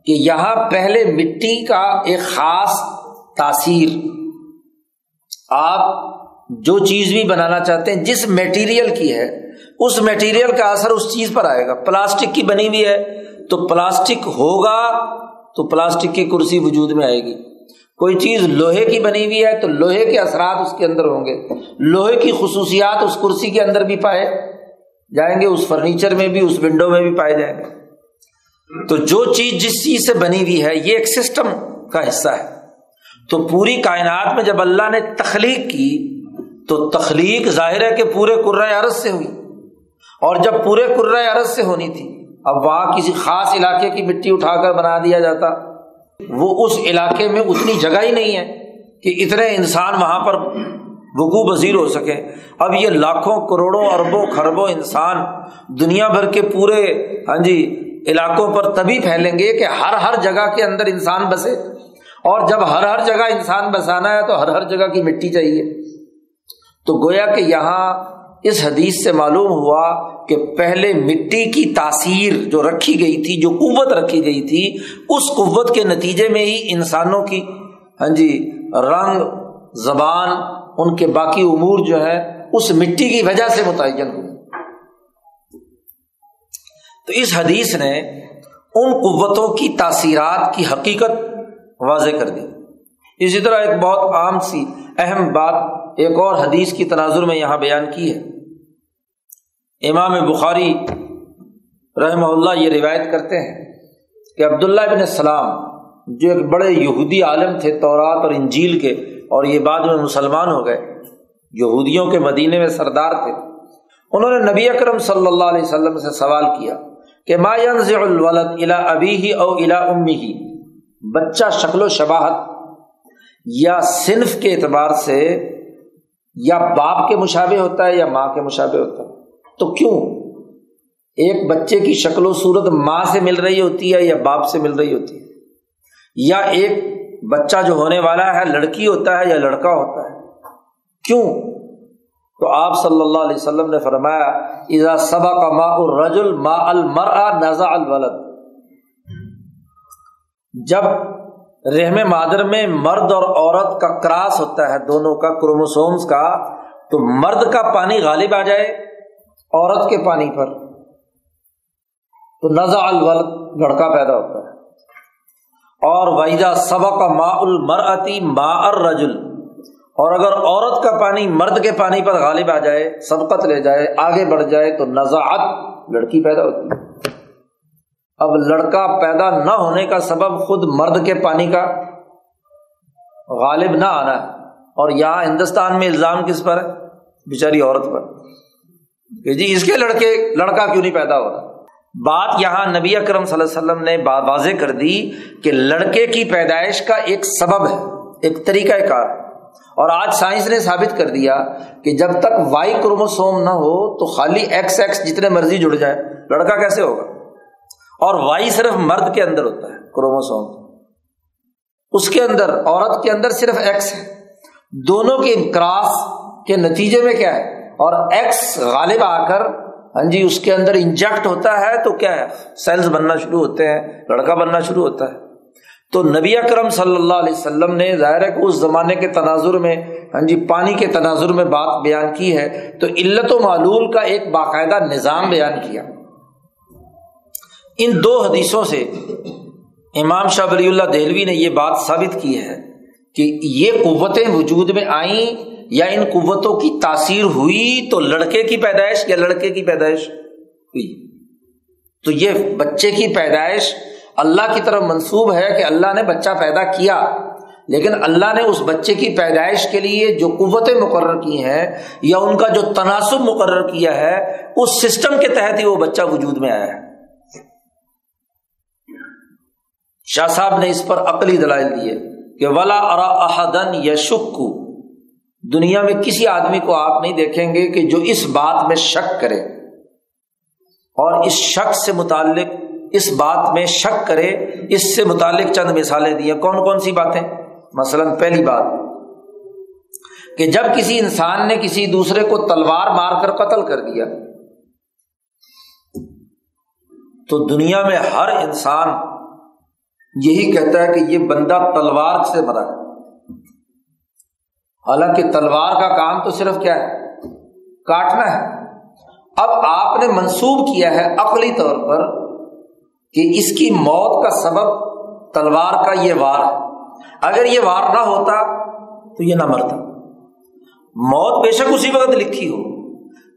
کہ یہاں پہلے مٹی کا ایک خاص تاثیر، آپ جو چیز بھی بنانا چاہتے ہیں، جس میٹیریل کی ہے، اس میٹیریل کا اثر اس چیز پر آئے گا۔ پلاسٹک کی بنی ہوئی ہے، تو پلاسٹک ہوگا تو پلاسٹک کی کرسی وجود میں آئے گی۔ کوئی چیز لوہے کی بنی ہوئی ہے، تو لوہے کے اثرات اس کے اندر ہوں گے۔ لوہے کی خصوصیات اس کرسی کے اندر بھی پائے جائیں گے، اس فرنیچر میں بھی، اس ونڈو میں بھی پائے جائیں گے۔ تو جو چیز جس چیز سے بنی ہوئی ہے، یہ ایک سسٹم کا حصہ ہے۔ تو پوری کائنات میں جب اللہ نے تخلیق کی، تو تخلیق ظاہر ہے کہ پورے عرض سے ہوئی۔ اور جب پورے عرض سے ہونی تھی، اب وہاں کسی خاص علاقے کی مٹی اٹھا کر بنا دیا جاتا۔ وہ اس علاقے میں اتنی جگہ ہی نہیں ہے کہ اتنے انسان وہاں پر وقوع پذیر ہو سکے۔ اب یہ لاکھوں کروڑوں اربوں خربوں انسان دنیا بھر کے پورے ہاں جی علاقوں پر تبھی پھیلیں گے کہ ہر ہر جگہ کے اندر انسان بسے اور جب ہر ہر جگہ انسان بسانا ہے تو ہر ہر جگہ کی مٹی چاہیے۔ تو گویا کہ یہاں اس حدیث سے معلوم ہوا کہ پہلے مٹی کی تاثیر جو رکھی گئی تھی، جو قوت رکھی گئی تھی، اس قوت کے نتیجے میں ہی انسانوں کی ہاں جی رنگ، زبان، ان کے باقی امور جو ہے اس مٹی کی وجہ سے متعین ہوئی تو اس حدیث نے ان قوتوں کی تاثیرات کی حقیقت واضح کر دی۔ اسی طرح ایک بہت عام سی اہم بات ایک اور حدیث کی تناظر میں یہاں بیان کی ہے۔ امام بخاری رحمہ اللہ یہ روایت کرتے ہیں کہ عبداللہ بن السلام جو ایک بڑے یہودی عالم تھے تورات اور انجیل کے، اور یہ بعد میں مسلمان ہو گئے، یہودیوں کے مدینے میں سردار تھے، انہوں نے نبی اکرم صلی اللہ علیہ وسلم سے سوال کیا۔ کہ ما الولد الا ابی ہی او الا امی ہی بچہ شکل و شباہت یا صنف کے اعتبار سے یا باپ کے مشابے ہوتا ہے یا ماں کے مشابے ہوتا ہے۔ تو کیوں؟ ایک بچے کی شکل و صورت ماں سے مل رہی ہوتی ہے یا باپ سے مل رہی ہوتی ہے۔ یا ایک بچہ جو ہونے والا ہے، لڑکی ہوتا ہے یا لڑکا ہوتا ہے۔ کیوں؟ تو آپ صلی اللہ علیہ وسلم نے فرمایا ایزا سبا کا ما الرجل ما المر نزا الولد. جب رحم مادر میں مرد اور عورت کا کراس ہوتا ہے، دونوں کا کروموسومس کا، تو مرد کا پانی غالب آ جائے عورت کے پانی پر۔ تو نزا الولد، لڑکا پیدا ہوتا ہے۔ اور وحیدہ سبق ما المرتی ما رجل اور اگر عورت کا پانی مرد کے پانی پر غالب آ جائے سبقت لے جائے، آگے بڑھ جائے، تو نزاعت لڑکی پیدا ہوتی ہے۔ اب لڑکا پیدا نہ ہونے کا سبب خود مرد کے پانی کا غالب نہ آنا ہے۔ اور یہاں ہندوستان میں الزام کس پر ہے؟ بیچاری عورت پر۔ کہ جی اس کے لڑکے، لڑکا کیوں نہیں پیدا ہو رہا بات یہاں نبی اکرم صلی اللہ علیہ وسلم نے واضح کر دی کہ لڑکے کی پیدائش کا ایک سبب ہے، ایک طریقہ کار۔ اور آج سائنس نے ثابت کر دیا کہ جب تک وائی کروموسوم نہ ہو تو خالی ایکس ایکس جتنے مرضی جڑ جائے، لڑکا کیسے ہوگا؟ اور وائی صرف مرد کے اندر ہوتا ہے، کروموسوم۔ اس کے اندر، عورت کے اندر صرف ایکس ہے۔ دونوں کے کراس کے نتیجے میں کیا ہے؟ اور ایکس غالب آ کر ہاں جی اس کے اندر انجیکٹ ہوتا ہے تو کیا ہے؟ سیلز بننا شروع ہوتے ہیں، لڑکا بننا شروع ہوتا ہے۔ تو نبی اکرم صلی اللہ علیہ وسلم نے ظاہر ہے کہ اس زمانے کے تناظر میں ہاں جی پانی کے تناظر میں بات بیان کی ہے، تو علت و معلول کا ایک باقاعدہ نظام بیان کیا۔ ان دو حدیثوں سے امام شاہ ولی اللہ دہلوی نے یہ بات ثابت کی ہے کہ یہ قوتیں وجود میں آئیں یا ان قوتوں کی تاثیر ہوئی تو لڑکے کی پیدائش یا لڑکے کی پیدائش ہوئی۔ تو یہ بچے کی پیدائش اللہ کی طرف منسوب ہے کہ اللہ نے بچہ پیدا کیا۔ لیکن اللہ نے اس بچے کی پیدائش کے لیے جو قوتیں مقرر کی ہیں یا ان کا جو تناسب مقرر کیا ہے، اس سسٹم کے تحت ہی وہ بچہ وجود میں آیا ہے۔ شاہ صاحب نے اس پر عقلی دلائل دیے کہ ولا ارا احدن یا شک دنیا میں کسی آدمی کو آپ نہیں دیکھیں گے کہ جو اس بات میں شک کرے۔ اور اس شک سے متعلق اس بات میں شک کرے، اس سے متعلق چند مثالیں دی کون کون سی باتیں؟ مثلاً پہلی بات کہ جب کسی انسان نے کسی دوسرے کو تلوار مار کر قتل کر دیا، تو دنیا میں ہر انسان یہی کہتا ہے کہ یہ بندہ تلوار سے مرا ہے۔ حالانکہ تلوار کا کام تو صرف کیا ہے؟ کاٹنا ہے۔ اب آپ نے منسوب کیا ہے عقلی طور پر کہ اس کی موت کا سبب تلوار کا یہ وار ہے۔ اگر یہ وار نہ ہوتا تو یہ نہ مرتا۔ موت بے شک اسی وقت لکھی ہو۔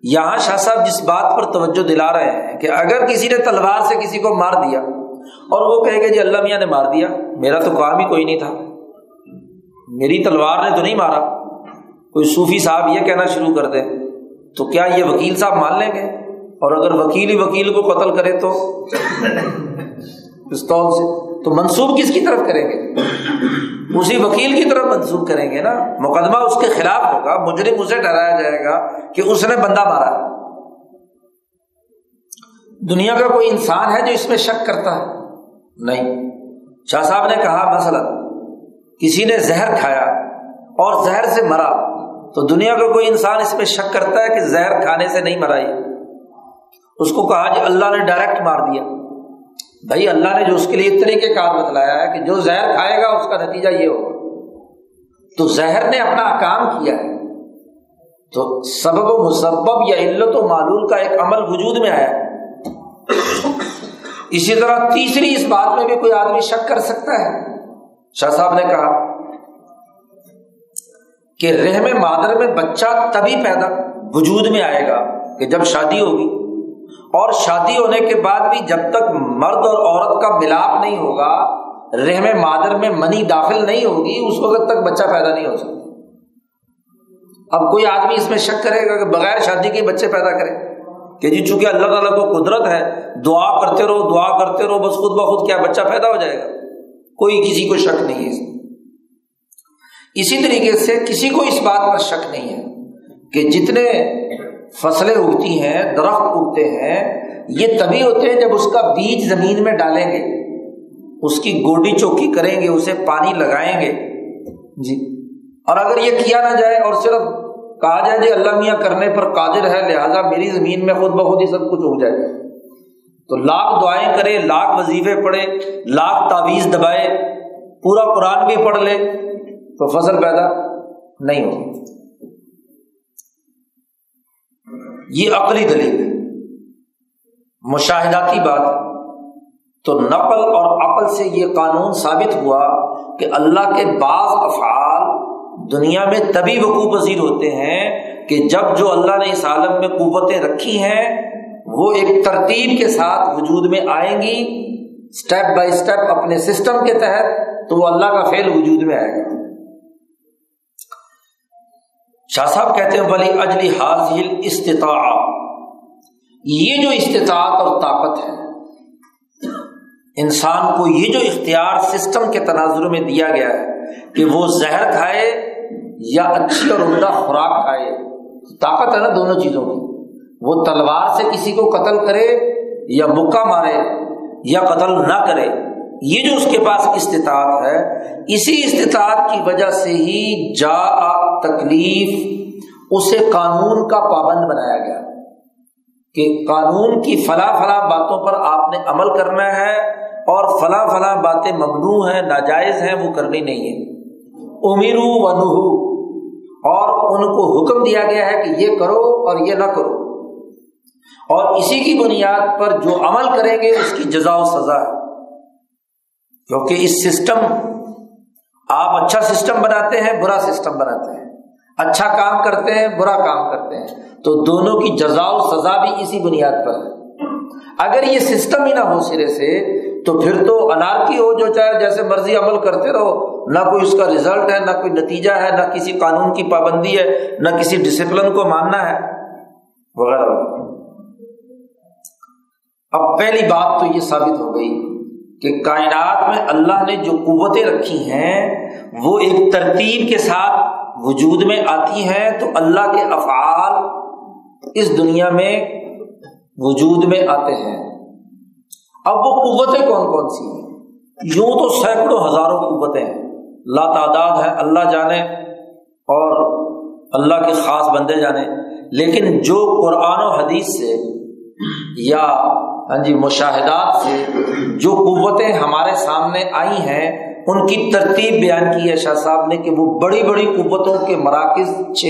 یہاں شاہ صاحب جس بات پر توجہ دلا رہے ہیں کہ اگر کسی نے تلوار سے کسی کو مار دیا اور وہ کہے گا جی اللہ میاں نے مار دیا، میرا تو کام ہی کوئی نہیں تھا۔ میری تلوار نے تو نہیں مارا۔ کوئی صوفی صاحب یہ کہنا شروع کر دے۔ تو کیا یہ وکیل صاحب مان لیں گے؟ اور اگر وکیل ہی وکیل کو قتل کرے تو پستول سے تو منسوب کس کی طرف کریں گے؟ اسی وکیل کی طرف منسوب کریں گے نا؟ مقدمہ اس کے خلاف ہوگا، مجرم اسے ڈرایا جائے گا کہ اس نے بندہ مارا۔ دنیا کا کوئی انسان ہے جو اس میں شک کرتا ہے؟ نہیں۔ شاہ صاحب نے کہا، مثلا کسی نے زہر کھایا اور زہر سے مرا، تو دنیا کا کوئی انسان اس میں شک کرتا ہے کہ زہر کھانے سے نہیں مرائی؟ اس کو کہا جی اللہ نے ڈائریکٹ مار دیا۔ بھائی اللہ نے جو اس کے لیے طریقے کار بتلایا ہے کہ جو زہر کھائے گا اس کا نتیجہ یہ ہوگا۔ تو زہر نے اپنا کام کیا ہے۔ تو سبب و مسبب یا علت و معلول کا ایک عمل وجود میں آیا۔ اسی طرح تیسری اس بات میں بھی کوئی آدمی شک کر سکتا ہے۔ شاہ صاحب نے کہا کہ رحم مادر میں بچہ تبھی پیدا وجود میں آئے گا کہ جب شادی ہوگی۔ اور شادی ہونے کے بعد بھی جب تک مرد اور عورت کا ملاپ نہیں ہوگا، رحم مادر میں منی داخل نہیں ہوگی، اس وقت تک بچہ پیدا نہیں ہو سکتا۔ اب کوئی آدمی اس میں شک کرے گا کہ بغیر شادی کے بچے پیدا کرے۔ کہ جی چونکہ اللہ تعالیٰ کو قدرت ہے، دعا کرتے رہو، دعا کرتے رہو، بس خود بخود کیا بچہ پیدا ہو جائے گا؟ کوئی کسی کو شک نہیں ہے اسی طریقے سے کسی کو اس بات پر شک نہیں ہے کہ جتنے فصلیں اگتی ہیں، درخت اگتے ہیں، یہ تبھی ہوتے ہیں جب اس کا بیج زمین میں ڈالیں گے۔ اس کی گوڈی چوکی کریں گے، اسے پانی لگائیں گے۔ جی۔ اور اگر یہ کیا نہ جائے اور صرف کہا جائے جی اللہ میاں کرنے پر قادر ہے، لہٰذا میری زمین میں خود بخود ہی سب کچھ اگ جائے۔ تو لاکھ دعائیں کرے لاکھ وظیفے پڑھے لاکھ تعویذ دبائے پورا قرآن بھی پڑھ لے تو فصل پیدا نہیں ہوگی۔ یہ عقلی دلیل ہے۔ مشاہداتی بات، تو نقل اور عقل سے یہ قانون ثابت ہوا کہ اللہ کے بعض افعال دنیا میں تبھی وقوع پذیر ہوتے ہیں کہ جب جو اللہ نے اس عالم میں قوتیں رکھی ہیں، وہ ایک ترتیب کے ساتھ وجود میں آئیں گی۔ اسٹیپ بائی اسٹیپ اپنے سسٹم کے تحت تو وہ اللہ کا فیل وجود میں آئے گا۔ شاہ صاحب کہتے ہیں بلی اجلی حاضل استطاع یہ جو استطاعت اور طاقت ہے، انسان کو یہ جو اختیار سسٹم کے تناظر میں دیا گیا ہے کہ وہ زہر کھائے یا اچھی اور عمدہ خوراک کھائے طاقت ہے نا دونوں چیزوں کی۔ وہ تلوار سے کسی کو قتل کرے یا مکہ مارے یا قتل نہ کرے یہ جو اس کے پاس استطاعت ہے، اسی استطاعت کی وجہ سے ہی جا تکلیف، اسے قانون کا پابند بنایا گیا۔ کہ قانون کی فلاں فلاں باتوں پر آپ نے عمل کرنا ہے اور فلاں فلاں باتیں ممنوع ہیں، ناجائز ہیں، وہ کرنی نہیں ہے امیرو و نحو اور ان کو حکم دیا گیا ہے کہ یہ کرو اور یہ نہ کرو۔ اور اسی کی بنیاد پر جو عمل کریں گے، اس کی جزا و سزا ہے۔ کیونکہ اس سسٹم آپ اچھا سسٹم بناتے ہیں، برا سسٹم بناتے ہیں۔ اچھا کام کرتے ہیں، برا کام کرتے ہیں۔ تو دونوں کی جزا و سزا بھی اسی بنیاد پر ہے۔ اگر یہ سسٹم ہی نہ ہو سرے سے، تو پھر تو انارکی ہو جو چاہے، جیسے مرضی عمل کرتے رہو۔ نہ کوئی اس کا رزلٹ ہے، نہ کوئی نتیجہ ہے، نہ کسی قانون کی پابندی ہے، نہ کسی ڈسپلن کو ماننا ہے۔ وغیرہ۔ اب پہلی بات تو یہ ثابت ہو گئی۔ کہ کائنات میں اللہ نے جو قوتیں رکھی ہیں، وہ ایک ترتیب کے ساتھ وجود میں آتی ہیں تو اللہ کے افعال اس دنیا میں وجود میں آتے ہیں۔ اب وہ قوتیں کون کون سی ہیں؟ یوں تو سینکڑوں ہزاروں قوتیں ہیں۔ لا تعداد ہے، اللہ جانے اور اللہ کے خاص بندے جانے۔ لیکن جو قرآن و حدیث سے یا ہاں جی مشاہدات سے جو قوتیں ہمارے سامنے آئی ہیں، ان کی ترتیب بیان کی ہے شاہ صاحب نے کہ وہ بڑی بڑی قوتوں کے مراکز چھ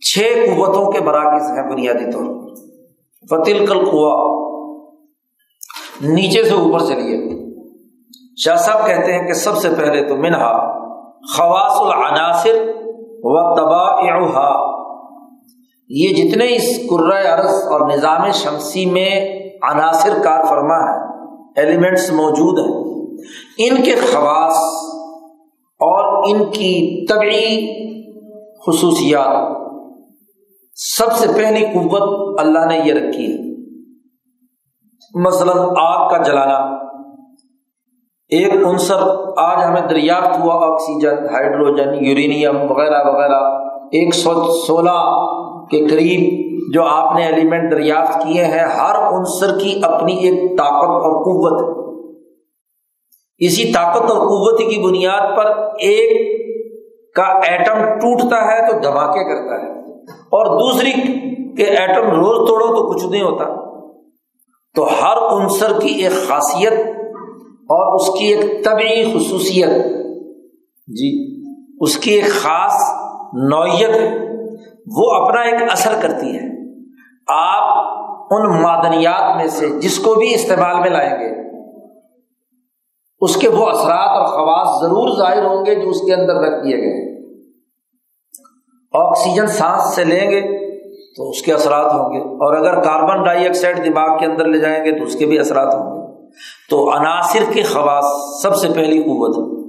چھ قوتوں کے مراکز ہیں بنیادی طور پر۔ فتل کل کوا نیچے سے اوپر چلیے۔ شاہ صاحب کہتے ہیں کہ سب سے پہلے تو منہا، خواص العناصر و تباہ یہ جتنے اس عرض اور نظام شمسی میں عناصر کار فرما ہے ایلیمنٹس موجود ہیں۔ ان کے خواص اور ان کی طبعی خصوصیات، سب سے پہلی قوت اللہ نے یہ رکھی ہے۔ مثلاً آگ کا جلانا۔ ایک عنصر آج ہمیں دریافت ہوا، آکسیجن، ہائیڈروجن، یورینیم، وغیرہ وغیرہ۔ ایک سو سولہ کے قریب جو آپ نے ایلیمنٹ دریافت کیے ہیں، ہر عنصر کی اپنی ایک طاقت اور قوت۔ اسی طاقت اور قوت کی بنیاد پر ایک کا ایٹم ٹوٹتا ہے تو دھماکے کرتا ہے۔ اور دوسری کہ ایٹم روز توڑو تو کچھ نہیں ہوتا۔ تو ہر عنصر کی ایک خاصیت اور اس کی ایک طبعی خصوصیت۔ جی اس کی ایک خاص نوعیت ہے۔ وہ اپنا ایک اثر کرتی ہے آپ ان معدنیات میں سے جس کو بھی استعمال میں لائیں گے، اس کے وہ اثرات اور خواص ضرور ظاہر ہوں گے جو اس کے اندر رکھ دیے گئے آکسیجن سانس سے لیں گے تو اس کے اثرات ہوں گے۔ اور اگر کاربن ڈائی آکسائڈ دماغ کے اندر لے جائیں گے تو اس کے بھی اثرات ہوں گے۔ تو عناصر کے خواص سب سے پہلی قوت۔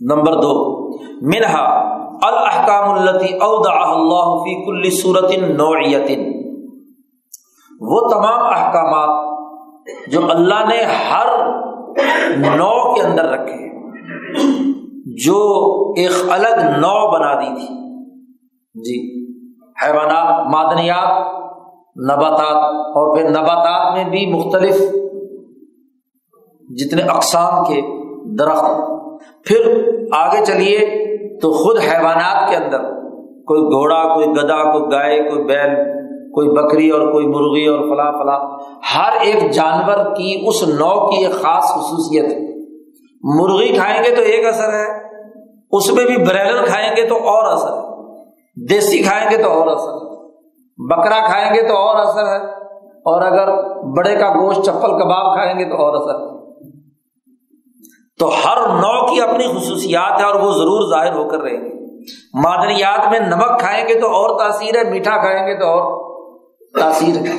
نمبر دو، منہا۔ الحکام التی ادا اللہ فی کل صورت نوعیت۔ وہ تمام احکامات جو اللہ نے ہر نو کے اندر رکھے جو ایک الگ نو بنا دی تھی۔ جی حیوانات، معدنیات، نباتات، اور پھر نباتات میں بھی مختلف جتنے اقسام کے درخت۔ پھر آگے چلیے تو خود حیوانات کے اندر کوئی گھوڑا، کوئی گدا کوئی گائے، کوئی بیل، کوئی بکری اور کوئی مرغی اور فلاں فلاں، ہر ایک جانور کی اس نو کی ایک خاص خصوصیت ہے۔ مرغی کھائیں گے تو ایک اثر ہے، اس میں بھی بریلر کھائیں گے تو اور اثر ہے، دیسی کھائیں گے تو اور اثر ہے، بکرا کھائیں گے تو اور اثر ہے، اور اگر بڑے کا گوشت چپل کباب کھائیں گے تو اور اثر ہے۔ تو ہر نو کی اپنی خصوصیات ہے اور وہ ضرور ظاہر ہو کر رہیں گے۔ معدنیات میں نمک کھائیں گے تو اور تاثیر ہے، میٹھا کھائیں گے تو اور تاثیر ہے۔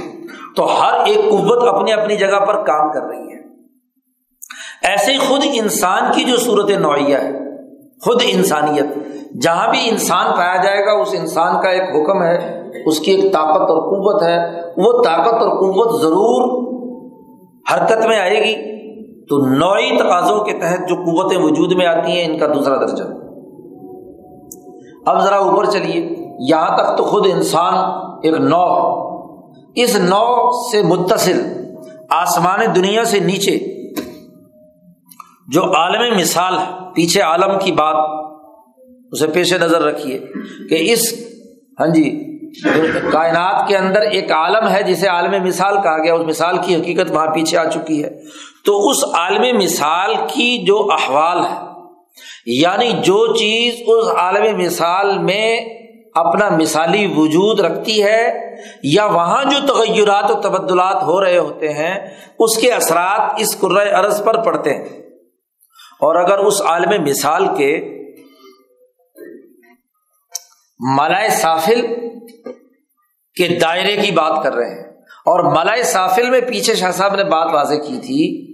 تو ہر ایک قوت اپنی اپنی جگہ پر کام کر رہی ہے۔ ایسے ہی خود انسان کی جو صورت نوعیہ ہے، خود انسانیت، جہاں بھی انسان پایا جائے گا، اس انسان کا ایک حکم ہے، اس کی ایک طاقت اور قوت ہے۔ وہ طاقت اور قوت ضرور حرکت میں آئے گی۔ تو نوعی تقاضوں کے تحت جو قوتیں وجود میں آتی ہیں، ان کا دوسرا درجہ۔ اب ذرا اوپر چلیے۔ یہاں تک تو خود انسان ایک نو۔ اس نو سے متصل آسمان دنیا سے نیچے، جو عالم مثال ہے، پیچھے عالم کی بات، اسے پیش نظر رکھیے کہ اس ہاں جی کائنات کے اندر ایک عالم ہے جسے عالم مثال کہا گیا، اس مثال کی حقیقت وہاں پیچھے آ چکی ہے۔ تو اس عالم مثال کی جو احوال ہے یعنی جو چیز اس عالم مثال میں اپنا مثالی وجود رکھتی ہے، یا وہاں جو تغیرات و تبدلات ہو رہے ہوتے ہیں، اس کے اثرات اس ارض پر پڑتے ہیں۔ اور اگر اس عالم مثال کے ملائے سافل کے دائرے کی بات کر رہے ہیں۔ اور ملائے سافل میں پیچھے شاہ صاحب نے بات واضح کی تھی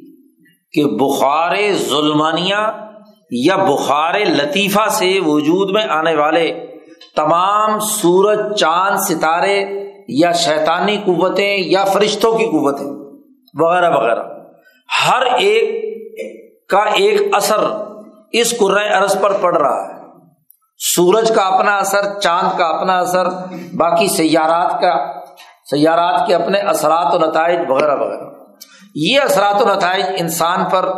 کہ بخار ظلمانیہ یا بخار لطیفہ سے وجود میں آنے والے تمام سورج، چاند، ستارے یا شیطانی قوتیں یا فرشتوں کی قوتیں، وغیرہ وغیرہ۔ ہر ایک کا ایک اثر اس ارض پر پڑ رہا ہے۔ سورج کا اپنا اثر، چاند کا اپنا اثر، باقی سیارات کا، سیارات کے اپنے اثرات و نتائج وغیرہ وغیرہ۔ یہ اثرات و نتائج انسان پر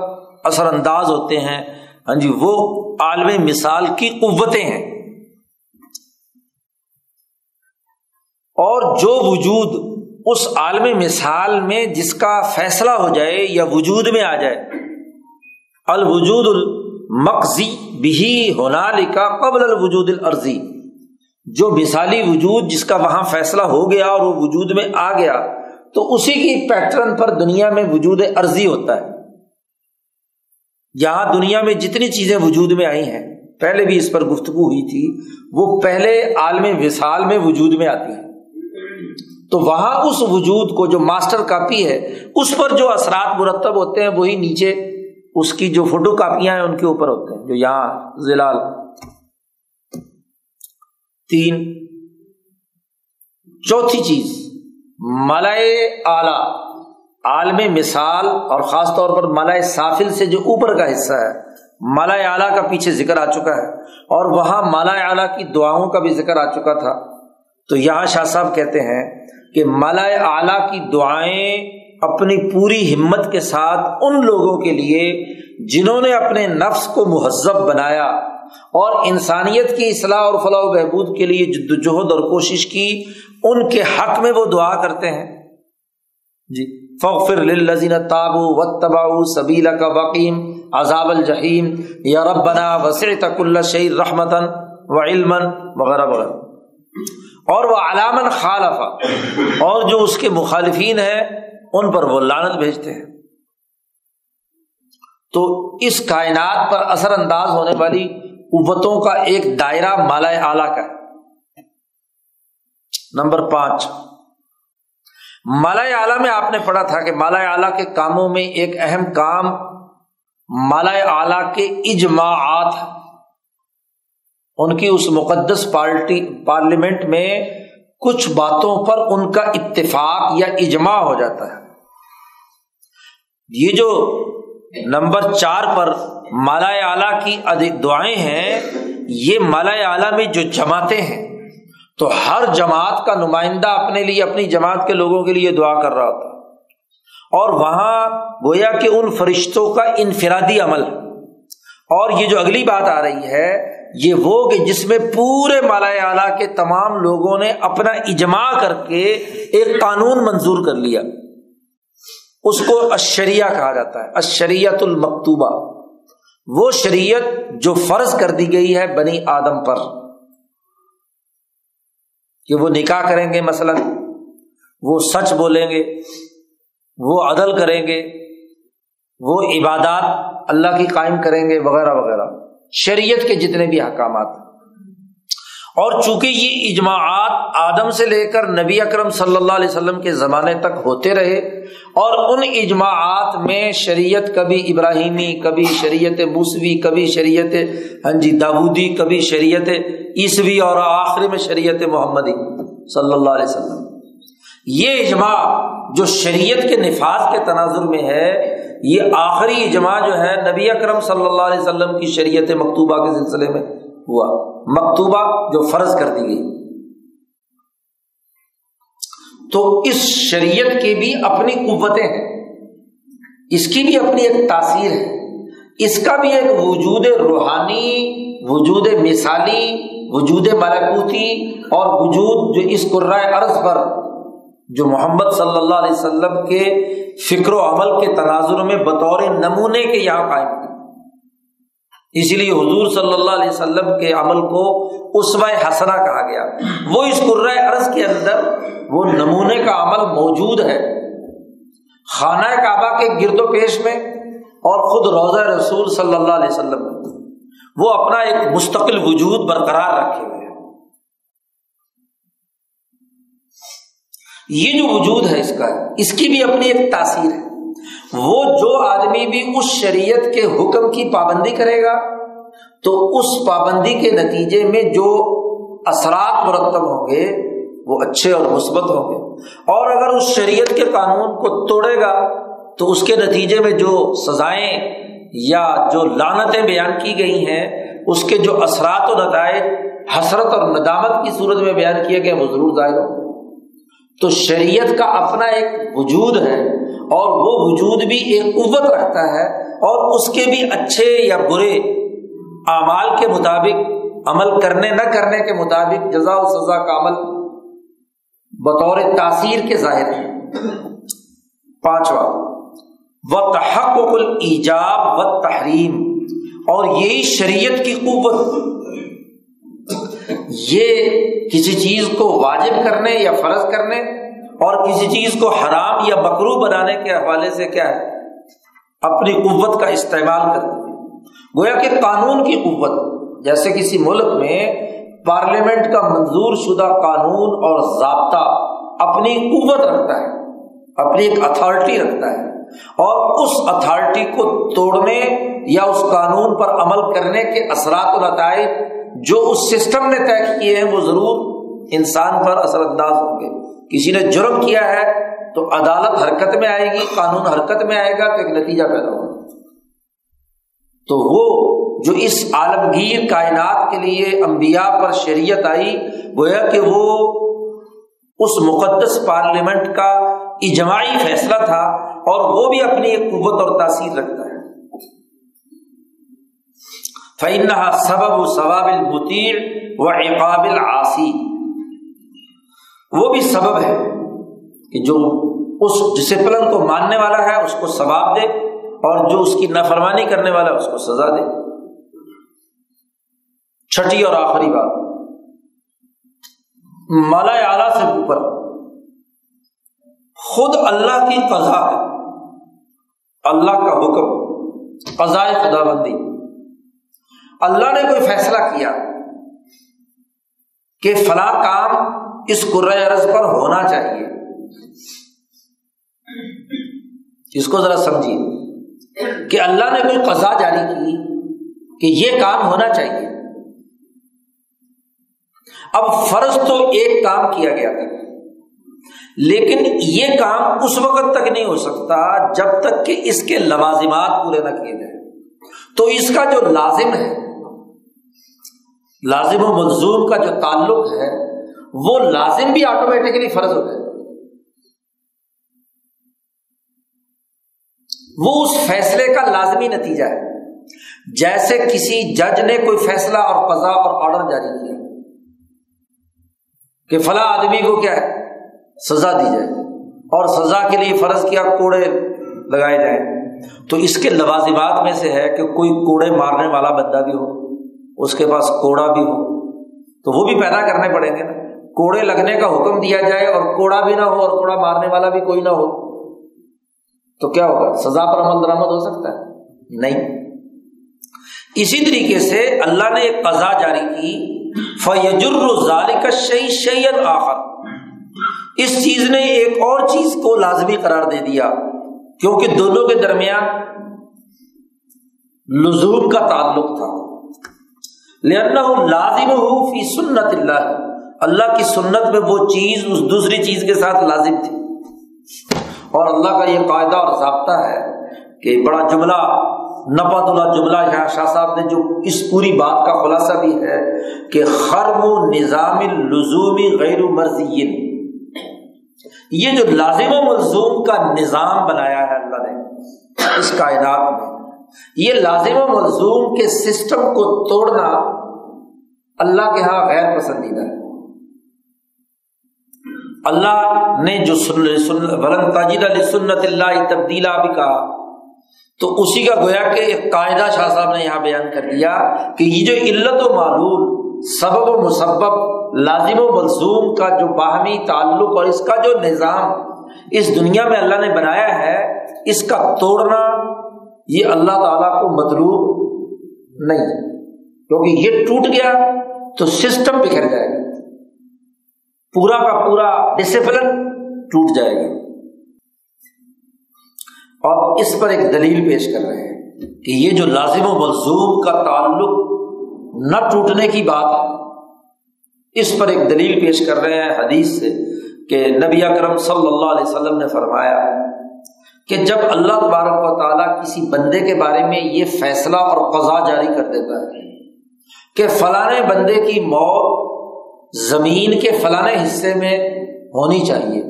اثر انداز ہوتے ہیں۔ ہاں جی وہ عالم مثال کی قوتیں ہیں۔ اور جو وجود اس عالم مثال میں جس کا فیصلہ ہو جائے یا وجود میں آ جائے، الوجود المقزی بھی ہونا لکھا قبل الوجود العرضی جو مثالی وجود جس کا وہاں فیصلہ ہو گیا اور وہ وجود میں آ گیا، تو اسی کی پیٹرن پر دنیا میں وجود عرضی ہوتا ہے۔ یہاں دنیا میں جتنی چیزیں وجود میں آئی ہیں، پہلے بھی اس پر گفتگو ہوئی تھی، وہ پہلے عالم وصال میں وجود میں آتی ہیں۔ تو وہاں اس وجود کو جو ماسٹر کاپی ہے، اس پر جو اثرات مرتب ہوتے ہیں، وہی نیچے اس کی جو فوٹو کاپیاں ہیں ان کے اوپر ہوتے ہیں، جو یہاں زلال تین، چوتھی چیز، ملائے اعلی عالم مثال اور خاص طور پر ملائے سافل سے جو اوپر کا حصہ ہے، ملائے اعلیٰ کا پیچھے ذکر آ چکا ہے۔ اور وہاں ملائے اعلیٰ کی دعاؤں کا بھی ذکر آ چکا تھا۔ تو یہاں شاہ صاحب کہتے ہیں کہ ملائے اعلیٰ کی دعائیں اپنی پوری ہمت کے ساتھ ان لوگوں کے لیے جنہوں نے اپنے نفس کو مہذب بنایا اور انسانیت کی اصلاح اور فلاح و بہبود کے لیے جدوجہد اور کوشش کی، ان کے حق میں وہ دعا کرتے ہیں۔ جی فخر للذین تابو و تباؤ سبیلا کا وقیم، عذاب الجحیم، یا رب بنا وسیع تک اللہ شعر رحمتن و علم وغیرہ وغیرہ اور وہ علامن خالفہ اور جو اس کے مخالفین ہیں ان پر وہ لانت بھیجتے ہیں۔ تو اس کائنات پر اثر انداز ہونے والی قوتوں کا ایک دائرہ مالا اعلی کا ہے۔ نمبر پانچ۔ مالا اعلیٰ میں آپ نے پڑھا تھا کہ مالا اعلیٰ کے کاموں میں ایک اہم کام مالا اعلیٰ کے اجماعات ان کی اس مقدس پارٹی پارلیمنٹ میں کچھ باتوں پر ان کا اتفاق یا اجماع ہو جاتا ہے۔ یہ جو نمبر چار پر مالا اعلیٰ کی دعائیں ہیں، یہ مالا اعلیٰ میں جو جماعتیں ہیں، تو ہر جماعت کا نمائندہ اپنے لیے، اپنی جماعت کے لوگوں کے لیے دعا کر رہا ہوتا اور وہاں گویا کہ ان فرشتوں کا انفرادی عمل۔ اور یہ جو اگلی بات آ رہی ہے یہ وہ کہ جس میں پورے مالا اعلیٰ کے تمام لوگوں نے اپنا اجماع کر کے ایک قانون منظور کر لیا۔ اس کو اشریا کہا جاتا ہے اشریت المکتوبہ۔ وہ شریعت جو فرض کر دی گئی ہے بنی آدم پر۔ کہ وہ نکاح کریں گے مثلاً، وہ سچ بولیں گے، وہ عدل کریں گے، وہ عبادات اللہ کی قائم کریں گے، وغیرہ وغیرہ۔ شریعت کے جتنے بھی احکامات اور چونکہ یہ اجماعات آدم سے لے کر نبی اکرم صلی اللہ علیہ وسلم کے زمانے تک ہوتے رہے، اور ان اجماعات میں شریعت کبھی ابراہیمی، کبھی شریعت موسوی، کبھی شریعت ہاں جی داودی، کبھی شریعت عیسوی، اور آخر میں شریعت محمدی صلی اللہ علیہ وسلم۔ یہ اجماع جو شریعت کے نفاذ کے تناظر میں ہے یہ آخری اجماع جو ہے نبی اکرم صلی اللہ علیہ وسلم کی شریعت مکتوبہ کے سلسلے میں ہوا۔ مکتوبہ جو فرض کر دی گئی۔ تو اس شریعت کی بھی اپنی قوتیں ہیں۔ اس کی بھی اپنی ایک تاثیر ہے۔ اس کا بھی ایک وجود روحانی، وجود مثالی، وجود ملکوتی اور وجود جو اس قرائے عرض پر جو محمد صلی اللہ علیہ وسلم کے فکر و عمل کے تناظر میں بطور نمونے کے یہاں قائم اسی لیے حضور صلی اللہ علیہ وسلم کے عمل کو اسوہ حسنا کہا گیا۔ وہ اس قرۂۂ عرض کے اندر وہ نمونے کا عمل موجود ہے۔ خانہ کعبہ کے گرد و پیش میں اور خود روزہ رسول صلی اللہ علیہ وسلم میں۔ وہ اپنا ایک مستقل وجود برقرار رکھے ہوئے۔ یہ جو وجود ہے اس کا، اس کی بھی اپنی ایک تاثیر ہے۔ وہ جو آدمی بھی اس شریعت کے حکم کی پابندی کرے گا، تو اس پابندی کے نتیجے میں جو اثرات مرتب ہوں گے، وہ اچھے اور مثبت ہوں گے۔ اور اگر اس شریعت کے قانون کو توڑے گا، تو اس کے نتیجے میں جو سزائیں یا جو لانتیں بیان کی گئی ہیں، اس کے جو اثرات و نتائج، حسرت اور ندامت کی صورت میں بیان کیے گئے، وہ ضرور ظاہر ہوں تو شریعت کا اپنا ایک وجود ہے اور وہ وجود بھی ایک قوت رکھتا ہے اور اس کے بھی اچھے یا برے اعمال کے مطابق، عمل کرنے نہ کرنے کے مطابق جزا و سزا کا عمل بطور تاثیر کے ظاہر ہے۔ پانچواں و تحق ایجاب و تحریم اور یہی شریعت کی قوت۔ یہ کسی چیز کو واجب کرنے یا فرض کرنے اور کسی چیز کو حرام یا بکرو بنانے کے حوالے سے کیا ہے؟ اپنی قوت کا استعمال کرتی ہے گویا کہ قانون کی قوت، جیسے کسی ملک میں پارلیمنٹ کا منظور شدہ قانون اور ضابطہ اپنی قوت رکھتا ہے، اپنی ایک اتھارٹی رکھتا ہے اور اس اتھارٹی کو توڑنے یا اس قانون پر عمل کرنے کے اثرات و نتائج جو اس سسٹم نے طے کیے ہیں، وہ ضرور انسان پر اثر انداز ہوں گے۔ کسی نے جرم کیا ہے تو عدالت حرکت میں آئے گی، قانون حرکت میں آئے گا تو ایک نتیجہ پیدا ہوگا۔ تو وہ جو اس عالمگیر کائنات کے لیے انبیاء پر شریعت آئی گویا کہ وہ اس مقدس پارلیمنٹ کا اجماعی فیصلہ تھا اور وہ بھی اپنی ایک قوت اور تاثیر رکھتا ہے۔ فینہ سبب و ثواب المطیر و اقابل آسی وہ بھی سبب ہے کہ جو اس ڈسپلن کو ماننے والا ہے، اس کو ثواب دے اور جو اس کی نفرمانی کرنے والا ہے، اس کو سزا دے۔ چھٹی اور آخری بات۔ مالا اعلی سے اوپر۔ خود اللہ کی قضا ہے۔ اللہ کا حکم۔ قضاء خدا بندی اللہ نے کوئی فیصلہ کیا کہ فلاں کام اس عرض پر ہونا چاہیے؟ اس کو ذرا سمجھیے کہ اللہ نے کوئی قزا جاری کی کہ یہ کام ہونا چاہیے۔ اب فرض تو ایک کام کیا گیا تھا، لیکن یہ کام اس وقت تک نہیں ہو سکتا جب تک کہ اس کے لوازمات پورے نہ کیے جائیں۔ تو اس کا جو لازم ہے لازم و منظور کا جو تعلق ہے، وہ لازم بھی آٹومیٹکلی فرض ہو جائے وہ اس فیصلے کا لازمی نتیجہ ہے۔ جیسے کسی جج نے کوئی فیصلہ اور قضا اور آرڈر جاری کیا۔ کہ فلاں آدمی کو کیا ہے؟ سزا دی جائے۔ اور سزا کے لیے فرض کیا کوڑے لگائے جائیں۔ تو اس کے لوازمات میں سے ہے کہ کوئی کوڑے مارنے والا بندہ بھی ہو۔ اس کے پاس کوڑا بھی ہو، تو وہ بھی پیدا کرنے پڑیں گے نا۔ کوڑے لگنے کا حکم دیا جائے اور کوڑا بھی نہ ہو اور کوڑا مارنے والا بھی کوئی نہ ہو، تو کیا ہوگا؟ سزا پر عمل درآمد ہو سکتا ہے؟ نہیں۔ اسی طریقے سے اللہ نے ایک قزا جاری کی فیجر ذالک شعی شعیت آخر۔ اس چیز نے ایک اور چیز کو لازمی قرار دے دیا، کیونکہ دونوں کے درمیان لزوم کا تعلق تھا۔ لازم ہو فی سنت اللہ اللہ کی سنت میں وہ چیز، اس دوسری چیز کے ساتھ لازم تھی۔ اور اللہ کا یہ قاعدہ اور ضابطہ ہے کہ بڑا جملہ نپت اللہ جملہ یہاں شاہ صاحب نے جو اس پوری بات کا خلاصہ بھی ہے کہ خرم و نظام لزومی غیر مرضی یہ جو لازم و ملزوم کا نظام بنایا ہے اللہ نے اس کائنات میں یہ لازم و ملزوم کے سسٹم کو توڑنا اللہ کے یہاں غیر پسندیدہ ہے۔ اللہ نے جو ولن تاجد علی سنت اللہ تبدیلا بھی کہا، تو اسی کا گویا کہ ایک قاعدہ شاہ صاحب نے یہاں بیان کر دیا کہ یہ جو علت و معلوم سبب و مسبب، لازم و ملزوم کا جو باہمی تعلق اور اس کا جو نظام اس دنیا میں اللہ نے بنایا ہے، اس کا توڑنا یہ اللہ تعالیٰ کو مطلوب نہیں۔ ہے کیونکہ یہ ٹوٹ گیا تو سسٹم بکھر جائے گا۔ پورا کا پورا ڈسپلن ٹوٹ جائے گا۔ اور اس پر ایک دلیل پیش کر رہے ہیں کہ یہ جو لازم و ملزوم کا تعلق نہ ٹوٹنے کی بات ہے، اس پر ایک دلیل پیش کر رہے ہیں حدیث سے کہ نبی اکرم صلی اللہ علیہ وسلم نے فرمایا کہ جب اللہ تبارک و تعالیٰ کسی بندے کے بارے میں یہ فیصلہ اور قضا جاری کر دیتا ہے کہ فلاں بندے کی موت زمین کے فلاں حصے میں ہونی چاہیے،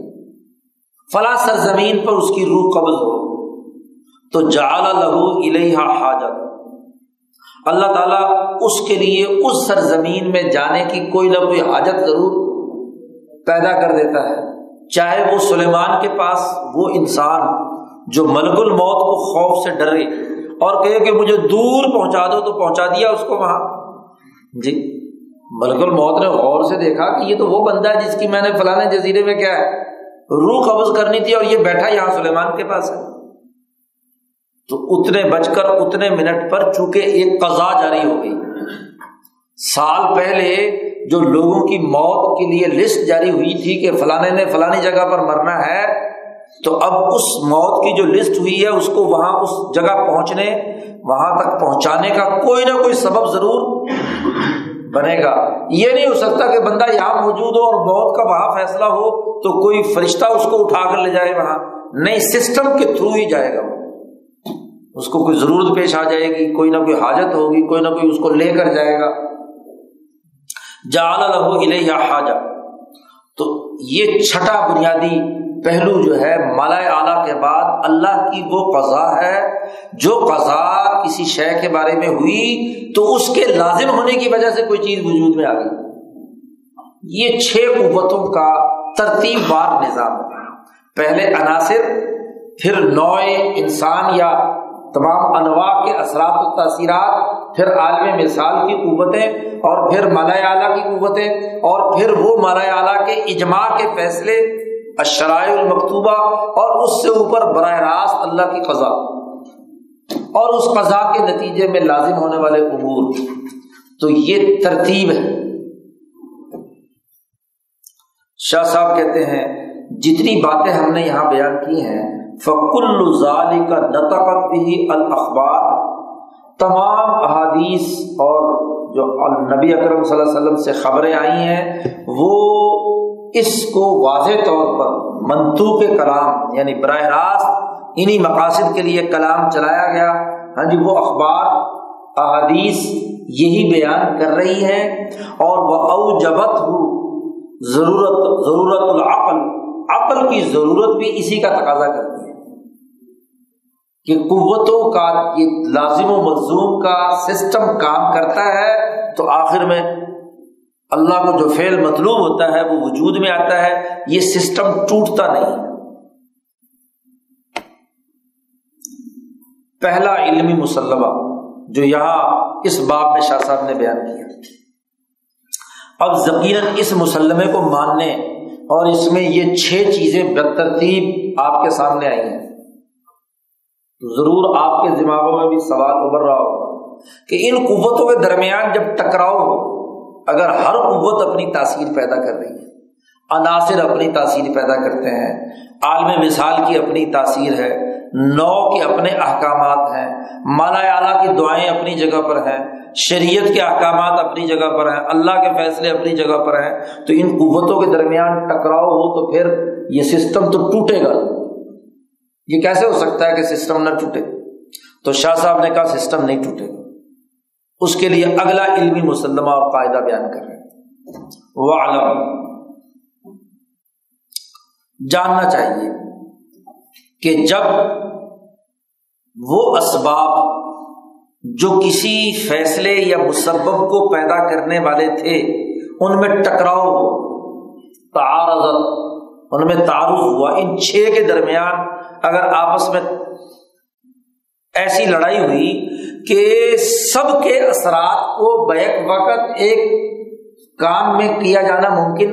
فلاں سرزمین پر اس کی روح قبض ہو۔ تو جال لہو الحا حاجت۔ اللہ تعالیٰ اس کے لیے اس سرزمین میں جانے کی کوئی نہ کوئی حاجت ضرور پیدا کر دیتا ہے۔ چاہے وہ سلیمان کے پاس وہ انسان جو ملک الموت کو خوف سے ڈرے اور کہے کہ مجھے دور پہنچا دو، تو پہنچا دیا اس کو وہاں۔ جی ملک الموت نے غور سے دیکھا کہ یہ تو وہ بندہ ہے جس کی میں نے فلانے جزیرے میں کیا ہے، روح قبض کرنی تھی اور یہ بیٹھا یہاں سلیمان کے پاس ہے۔ تو اتنے بج کر، اتنے منٹ پر چونکہ ایک قزا جاری ہو گئی۔ سال پہلے جو لوگوں کی موت کے لیے لسٹ جاری ہوئی تھی کہ فلانے نے فلانی جگہ پر مرنا ہے تو اب اس موت کی جو لسٹ ہوئی ہے، اس کو وہاں اس جگہ پہنچنے، وہاں تک پہنچانے کا کوئی نہ کوئی سبب ضرور بنے گا۔ یہ نہیں ہو سکتا کہ بندہ یہاں موجود ہو اور موت کا وہاں فیصلہ ہو تو کوئی فرشتہ اس کو اٹھا کر لے جائے وہاں۔ نہیں سسٹم کے تھرو ہی جائے گا۔ وہ اس کو کوئی ضرورت پیش آ جائے گی، کوئی نہ کوئی حاجت ہوگی، کوئی نہ کوئی اس کو لے کر جائے گا۔ جال لہو یا حاجہ۔ تو یہ چھٹا بنیادی پہلو جو ہے مالا اعلیٰ کے بعد اللہ کی وہ قضا ہے، جو قضا کسی شے کے بارے میں ہوئی تو اس کے لازم ہونے کی وجہ سے کوئی چیز وجود میں آ گئی۔ یہ چھ قوتوں کا ترتیب وار نظام۔ پہلے عناصر، پھر نوئے انسان یا تمام انواع کے اثرات و تاثیرات، پھر عالم مثال کی قوتیں اور پھر مالا اعلیٰ کی قوتیں اور پھر وہ مالا اعلیٰ کے اجماع کے فیصلے اشرائے المکتوبہ اور اس سے اوپر براہ راست اللہ کی قضا اور اس قضا کے نتیجے میں لازم ہونے والے امور۔ تو یہ ترتیب ہے۔ شاہ صاحب کہتے ہیں، جتنی باتیں ہم نے یہاں بیان کی ہیں، فکل کا نتقت بھی الاخبار، تمام احادیث اور جو نبی اکرم صلی اللہ علیہ وسلم سے خبریں آئی ہیں، وہ اس کو واضح طور پر منطوق کلام یعنی براہ راست انہیں مقاصد کے لیے کلام چلایا گیا۔ ہاں جی وہ اخبار، احادیث یہی بیان کر رہی ہیں اور وہ او جبت ہو ضرورت ضرورت العقل عقل کی ضرورت بھی اسی کا تقاضا کرتی ہے۔ کہ قوتوں کا، یہ لازم و ملزوم کا سسٹم کام کرتا ہے تو آخر میں اللہ کو جو فعل مطلوب ہوتا ہے وہ وجود میں آتا ہے، یہ سسٹم ٹوٹتا نہیں۔ پہلا علمی مسلمہ جو یہاں اس باب میں شاہ صاحب نے بیان کیا۔ اب ذکیرن اس مسلمے کو ماننے اور اس میں یہ چھ چیزیں بترتیب آپ کے سامنے آئی ہیں۔ تو ضرور آپ کے دماغوں میں بھی سوال ابھر رہا ہوگا کہ ان قوتوں کے درمیان جب ٹکراؤ ہو اگر ہر قوت اپنی تاثیر پیدا کر رہی ہے، عناصر اپنی تاثیر پیدا کرتے ہیں، عالم مثال کی اپنی تاثیر ہے، نو کے اپنے احکامات ہیں مالا اعلیٰ کی دعائیں اپنی جگہ پر ہیں، شریعت کے احکامات اپنی جگہ پر ہیں، اللہ کے فیصلے اپنی جگہ پر ہیں، تو ان قوتوں کے درمیان ٹکراؤ ہو تو پھر یہ سسٹم تو ٹوٹے گا۔ یہ کیسے ہو سکتا ہے کہ سسٹم نہ ٹوٹے؟ تو شاہ صاحب نے کہا سسٹم نہیں ٹوٹے۔ گا اس کے لیے اگلا علمی مسلمہ اور قاعدہ بیان کر رہے ہیں۔ وہ عالم جاننا چاہیے کہ جب وہ اسباب جو کسی فیصلے یا مسبب کو پیدا کرنے والے تھے، ان میں ٹکراؤ تعارض ان میں تعارف ہوا، ان چھ کے درمیان اگر آپس میں ایسی لڑائی ہوئی کہ سب کے اثرات کو بیک وقت ایک کام میں کیا جانا ممکن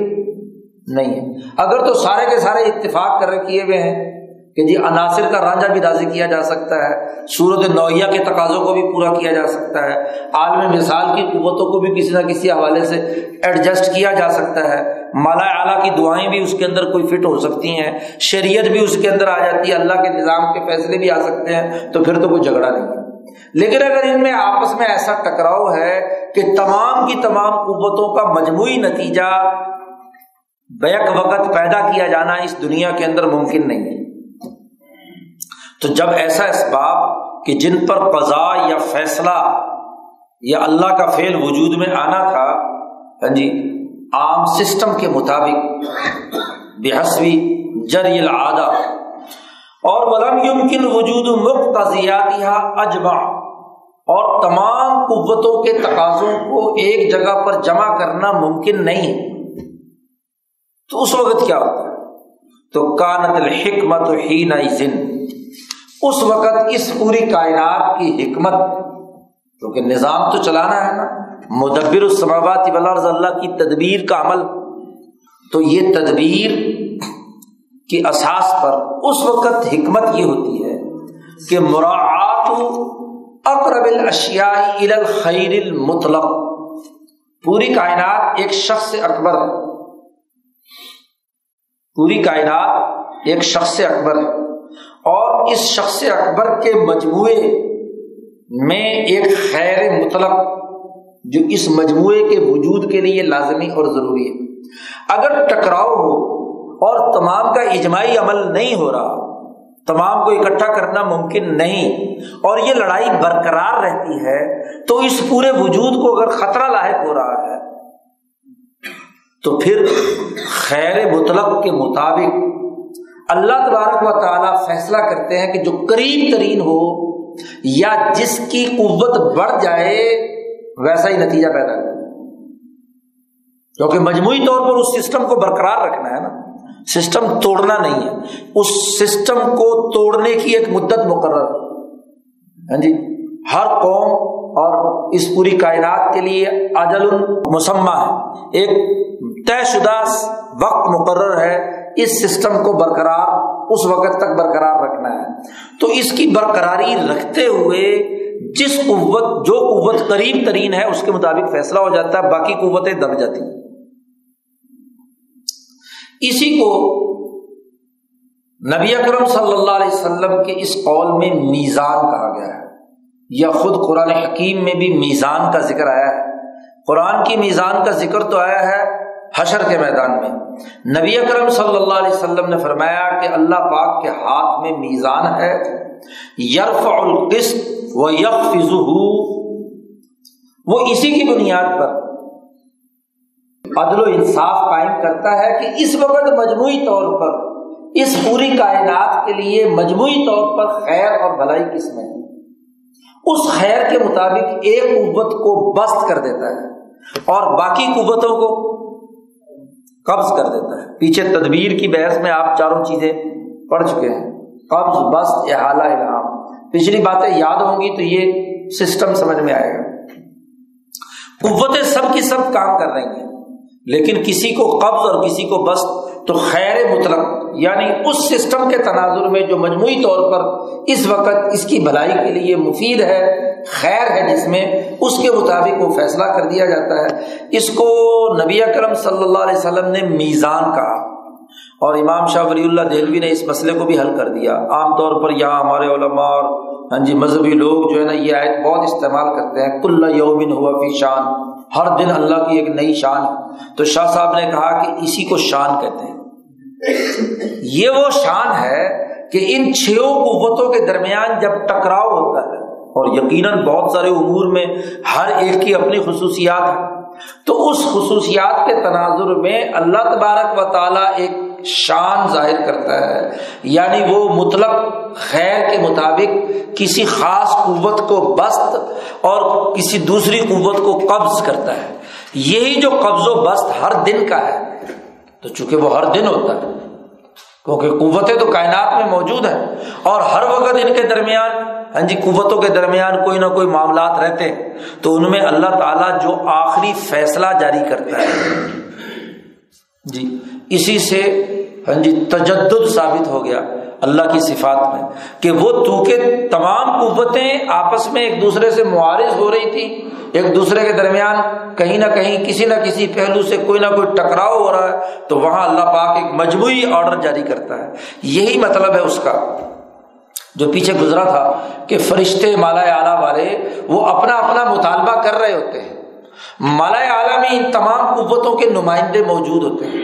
نہیں ہے۔ اگر تو سارے کے سارے اتفاق کر کیے ہوئے ہیں کہ جی عناصر کا رانجا بھی راضی کیا جا سکتا ہے صورت نوعیہ کے تقاضوں کو بھی پورا کیا جا سکتا ہے، عالم مثال کی قوتوں کو بھی کسی نہ کسی حوالے سے ایڈجسٹ کیا جا سکتا ہے۔ مالا اعلیٰ کی دعائیں بھی اس کے اندر کوئی فٹ ہو سکتی ہیں، شریعت بھی اس کے اندر آ جاتی ہے، اللہ کے نظام کے فیصلے بھی آ سکتے ہیں، تو پھر تو کوئی جھگڑا نہیں ہے۔ لیکن اگر ان میں آپس میں ایسا ٹکراؤ ہے کہ تمام کی تمام قوتوں کا مجموعی نتیجہ بیک وقت پیدا کیا جانا اس دنیا کے اندر ممکن نہیں ہے۔ تو جب ایسا اسباب کہ جن پر قضا یا فیصلہ یا اللہ کا فعل وجود میں آنا تھا ہاں جی عام سسٹم کے مطابق بےحسوی جری العادہ، اور ولم یمکن وجود مقتضیات اجمع، اور تمام قوتوں کے تقاضوں کو ایک جگہ پر جمع کرنا ممکن نہیں۔ ہے تو اس وقت کیا ہوتا؟ ہے تو کانت الحکمت ہی نئی اس وقت اس پوری کائنات کی حکمت، کیونکہ نظام تو چلانا ہے نا، مدبر السماوات والارض، اللہ کی تدبیر کا عمل۔ تو یہ تدبیر کی اساس پر اس وقت حکمت یہ ہوتی ہے کہ مراعات اقرب الاشیاء الى الخیر المطلق۔ پوری کائنات ایک شخص اکبر پوری کائنات ایک شخص اکبر ہے۔ اور اس شخص اکبر کے مجموعے میں ایک خیر مطلب جو اس مجموعے کے وجود کے لیے لازمی اور ضروری ہے۔ اگر ٹکراؤ ہو اور تمام کا اجماعی عمل نہیں ہو رہا، تمام کو اکٹھا کرنا ممکن نہیں اور یہ لڑائی برقرار رہتی ہے، تو اس پورے وجود کو اگر خطرہ لاحق ہو رہا ہے، تو پھر خیر مطلب کے مطابق اللہ تبارک و تعالیٰ فیصلہ کرتے ہیں کہ جو قریب ترین ہو یا جس کی قوت بڑھ جائے، ویسا ہی نتیجہ پیدا کرے۔ کیونکہ مجموعی طور پر اس سسٹم کو برقرار رکھنا ہے نا۔ سسٹم توڑنا نہیں ہے۔ اس سسٹم کو توڑنے کی ایک مدت مقرر۔ ہاں جی؟ ہر قوم اور اس پوری کائنات کے لیے اجل مسمہ ہے۔ ایک طے شدہ وقت مقرر ہے اس سسٹم کو برقرار، اس وقت تک برقرار رکھنا ہے۔ تو اس کی برقراری رکھتے ہوئے جس قوت، جو قوت قریب ترین ہے، اس کے مطابق فیصلہ ہو جاتا ہے، باقی قوتیں دب جاتی ہیں۔ اسی کو نبی اکرم صلی اللہ علیہ وسلم کے اس قول میں میزان کہا گیا ہے۔ یا خود قرآن حکیم میں بھی میزان کا ذکر آیا ہے۔ قرآن کی میزان کا ذکر تو آیا ہے حشر کے میدان میں۔ نبی اکرم صلی اللہ علیہ وسلم نے فرمایا کہ اللہ پاک کے ہاتھ میں میزان ہے یرف القسط و یق وہ اسی کی بنیاد پر عدل و انصاف قائم کرتا ہے کہ اس وقت مجموعی طور پر، اس پوری کائنات کے لیے مجموعی طور پر خیر اور بھلائی کس میں اس خیر کے مطابق ایک قوت کو بست کر دیتا ہے اور باقی قوتوں کو قبض کر دیتا ہے۔ پیچھے تدبیر کی بحث میں آپ چاروں چیزیں پڑھ چکے ہیں۔ قبض بس احالہ الہام۔ پچھلی باتیں یاد ہوں گی تو یہ سسٹم سمجھ میں آئے گا۔ قوتیں سب کی سب کام کر رہی ہیں، لیکن کسی کو قبض اور کسی کو بس تو خیر مطلق یعنی اس سسٹم کے تناظر میں جو مجموعی طور پر اس وقت اس کی بھلائی کے لیے مفید ہے خیر ہے جس میں اس کے مطابق وہ فیصلہ کر دیا جاتا ہے۔ اس کو نبی اکرم صلی اللہ علیہ وسلم نے میزان کہا اور امام شاہ ولی اللہ دہلوی نے اس مسئلے کو بھی حل کر دیا۔ عام طور پر یہاں ہمارے علماء اور ہاں جی مذہبی لوگ جو ہے نا، یہ آیت بہت استعمال کرتے ہیں۔ کل یومن ہوا فی شان۔ ہر دن اللہ کی ایک نئی شان ہے۔ تو شاہ صاحب نے کہا کہ اسی کو شان کہتے ہیں۔ یہ وہ شان ہے کہ ان چھ قوتوں کے درمیان جب ٹکراؤ ہوتا ہے اور یقیناً بہت سارے امور میں ہر ایک کی اپنی خصوصیات ہے۔ تو اس خصوصیات کے تناظر میں اللہ تبارک و تعالیٰ ایک شان ظاہر کرتا ہے۔ یعنی وہ مطلب خیر کے مطابق کسی خاص قوت کو بست اور کسی دوسری قوت کو قبض کرتا ہے۔ یہی جو قبض و بست ہر دن کا ہے۔ تو چونکہ وہ ہر دن ہوتا ہے، کیونکہ قوتیں تو کائنات میں موجود ہیں اور ہر وقت ان کے درمیان ہاں جی قوتوں کے درمیان کوئی نہ کوئی معاملات رہتے ہیں۔ تو ان میں اللہ تعالیٰ جو آخری فیصلہ جاری کرتا ہے۔ جی اسی سے ہاں جی تجدد ثابت ہو گیا اللہ کی صفات میں کہ وہ تو کے تمام قوتیں آپس میں ایک دوسرے سے معارض ہو رہی تھی، ایک دوسرے کے درمیان کہیں نہ کہیں کسی نہ کسی پہلو سے کوئی نہ کوئی ٹکراؤ ہو رہا ہے، تو وہاں اللہ پاک ایک مجموعی آرڈر جاری کرتا ہے۔ یہی مطلب ہے اس کا۔ جو پیچھے گزرا تھا کہ فرشتے مالا اعلیٰ والے وہ اپنا اپنا مطالبہ کر رہے ہوتے ہیں۔ مالا اعلیٰ میں ان تمام قوتوں کے نمائندے موجود ہوتے ہیں۔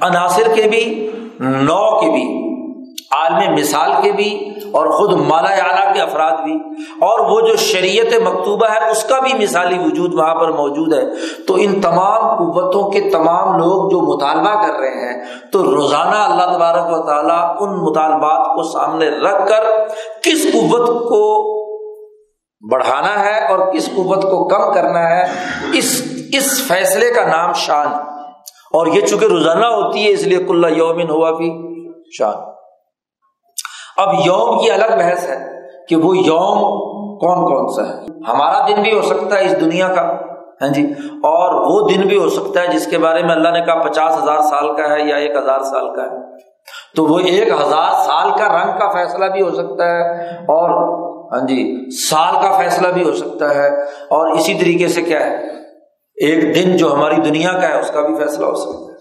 عناصر کے بھی، نو کے بھی۔ عالم مثال کے بھی اور خود مالا اعلیٰ کے افراد بھی اور وہ جو شریعت مکتوبہ ہے، اس کا بھی مثالی وجود وہاں پر موجود ہے۔ تو ان تمام قوتوں کے تمام لوگ جو مطالبہ کر رہے ہیں، تو روزانہ اللہ تبارک و تعالیٰ ان مطالبات کو سامنے رکھ کر کس قوت کو بڑھانا ہے اور کس قوت کو کم کرنا ہے، اس اس فیصلے کا نام شان۔ اور یہ چونکہ روزانہ ہوتی ہے، اس لیے کلّا یومن ہوا بھی شان۔ اب یوم کی الگ بحث ہے کہ وہ یوم کون کون سا ہے۔ ہمارا دن بھی ہو سکتا ہے اس دنیا کا ہاں جی؟ اور وہ دن بھی ہو سکتا ہے جس کے بارے میں اللہ نے کہا پچاس ہزار سال کا ہے یا ایک ہزار سال کا ہے۔ تو وہ ایک hزار سال کا رنگ کا فیصلہ بھی ہو سکتا ہے اور ہاں جی سال کا فیصلہ بھی ہو سکتا ہے۔ اور اسی طریقے سے کیا ہے؟ ایک دن جو ہماری دنیا کا ہے، اس کا بھی فیصلہ ہو سکتا ہے۔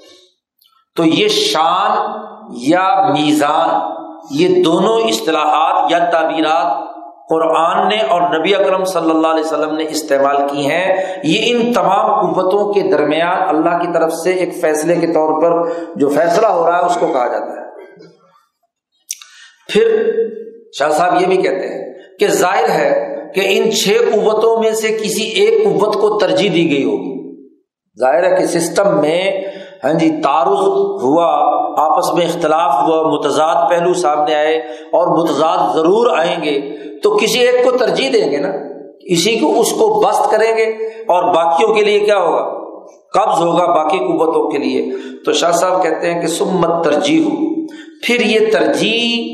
تو یہ شان یا میزان یہ دونوں اصطلاحات یا تعبیرات قرآن نے اور نبی اکرم صلی اللہ علیہ وسلم نے استعمال کی ہیں۔ یہ ان تمام قوتوں کے درمیان اللہ کی طرف سے ایک فیصلے کے طور پر جو فیصلہ ہو رہا ہے اس کو کہا جاتا ہے۔ پھر شاہ صاحب یہ بھی کہتے ہیں کہ ظاہر ہے کہ ان چھ قوتوں میں سے کسی ایک قوت کو ترجیح دی گئی ہوگی۔ ظاہر ہے کہ سسٹم میں ہاں جی تعارف ہوا آپس میں اختلاف ہوا متضاد پہلو سامنے آئے اور متضاد ضرور آئیں گے، تو کسی ایک کو ترجیح دیں گے نا؟ اسی کو، اس کو بست کریں گے اور باقیوں کے لیے کیا ہوگا؟ قبض ہوگا باقی قوتوں کے لیے۔ تو شاہ صاحب کہتے ہیں کہ سمت ترجیح۔ ہو پھر یہ ترجیح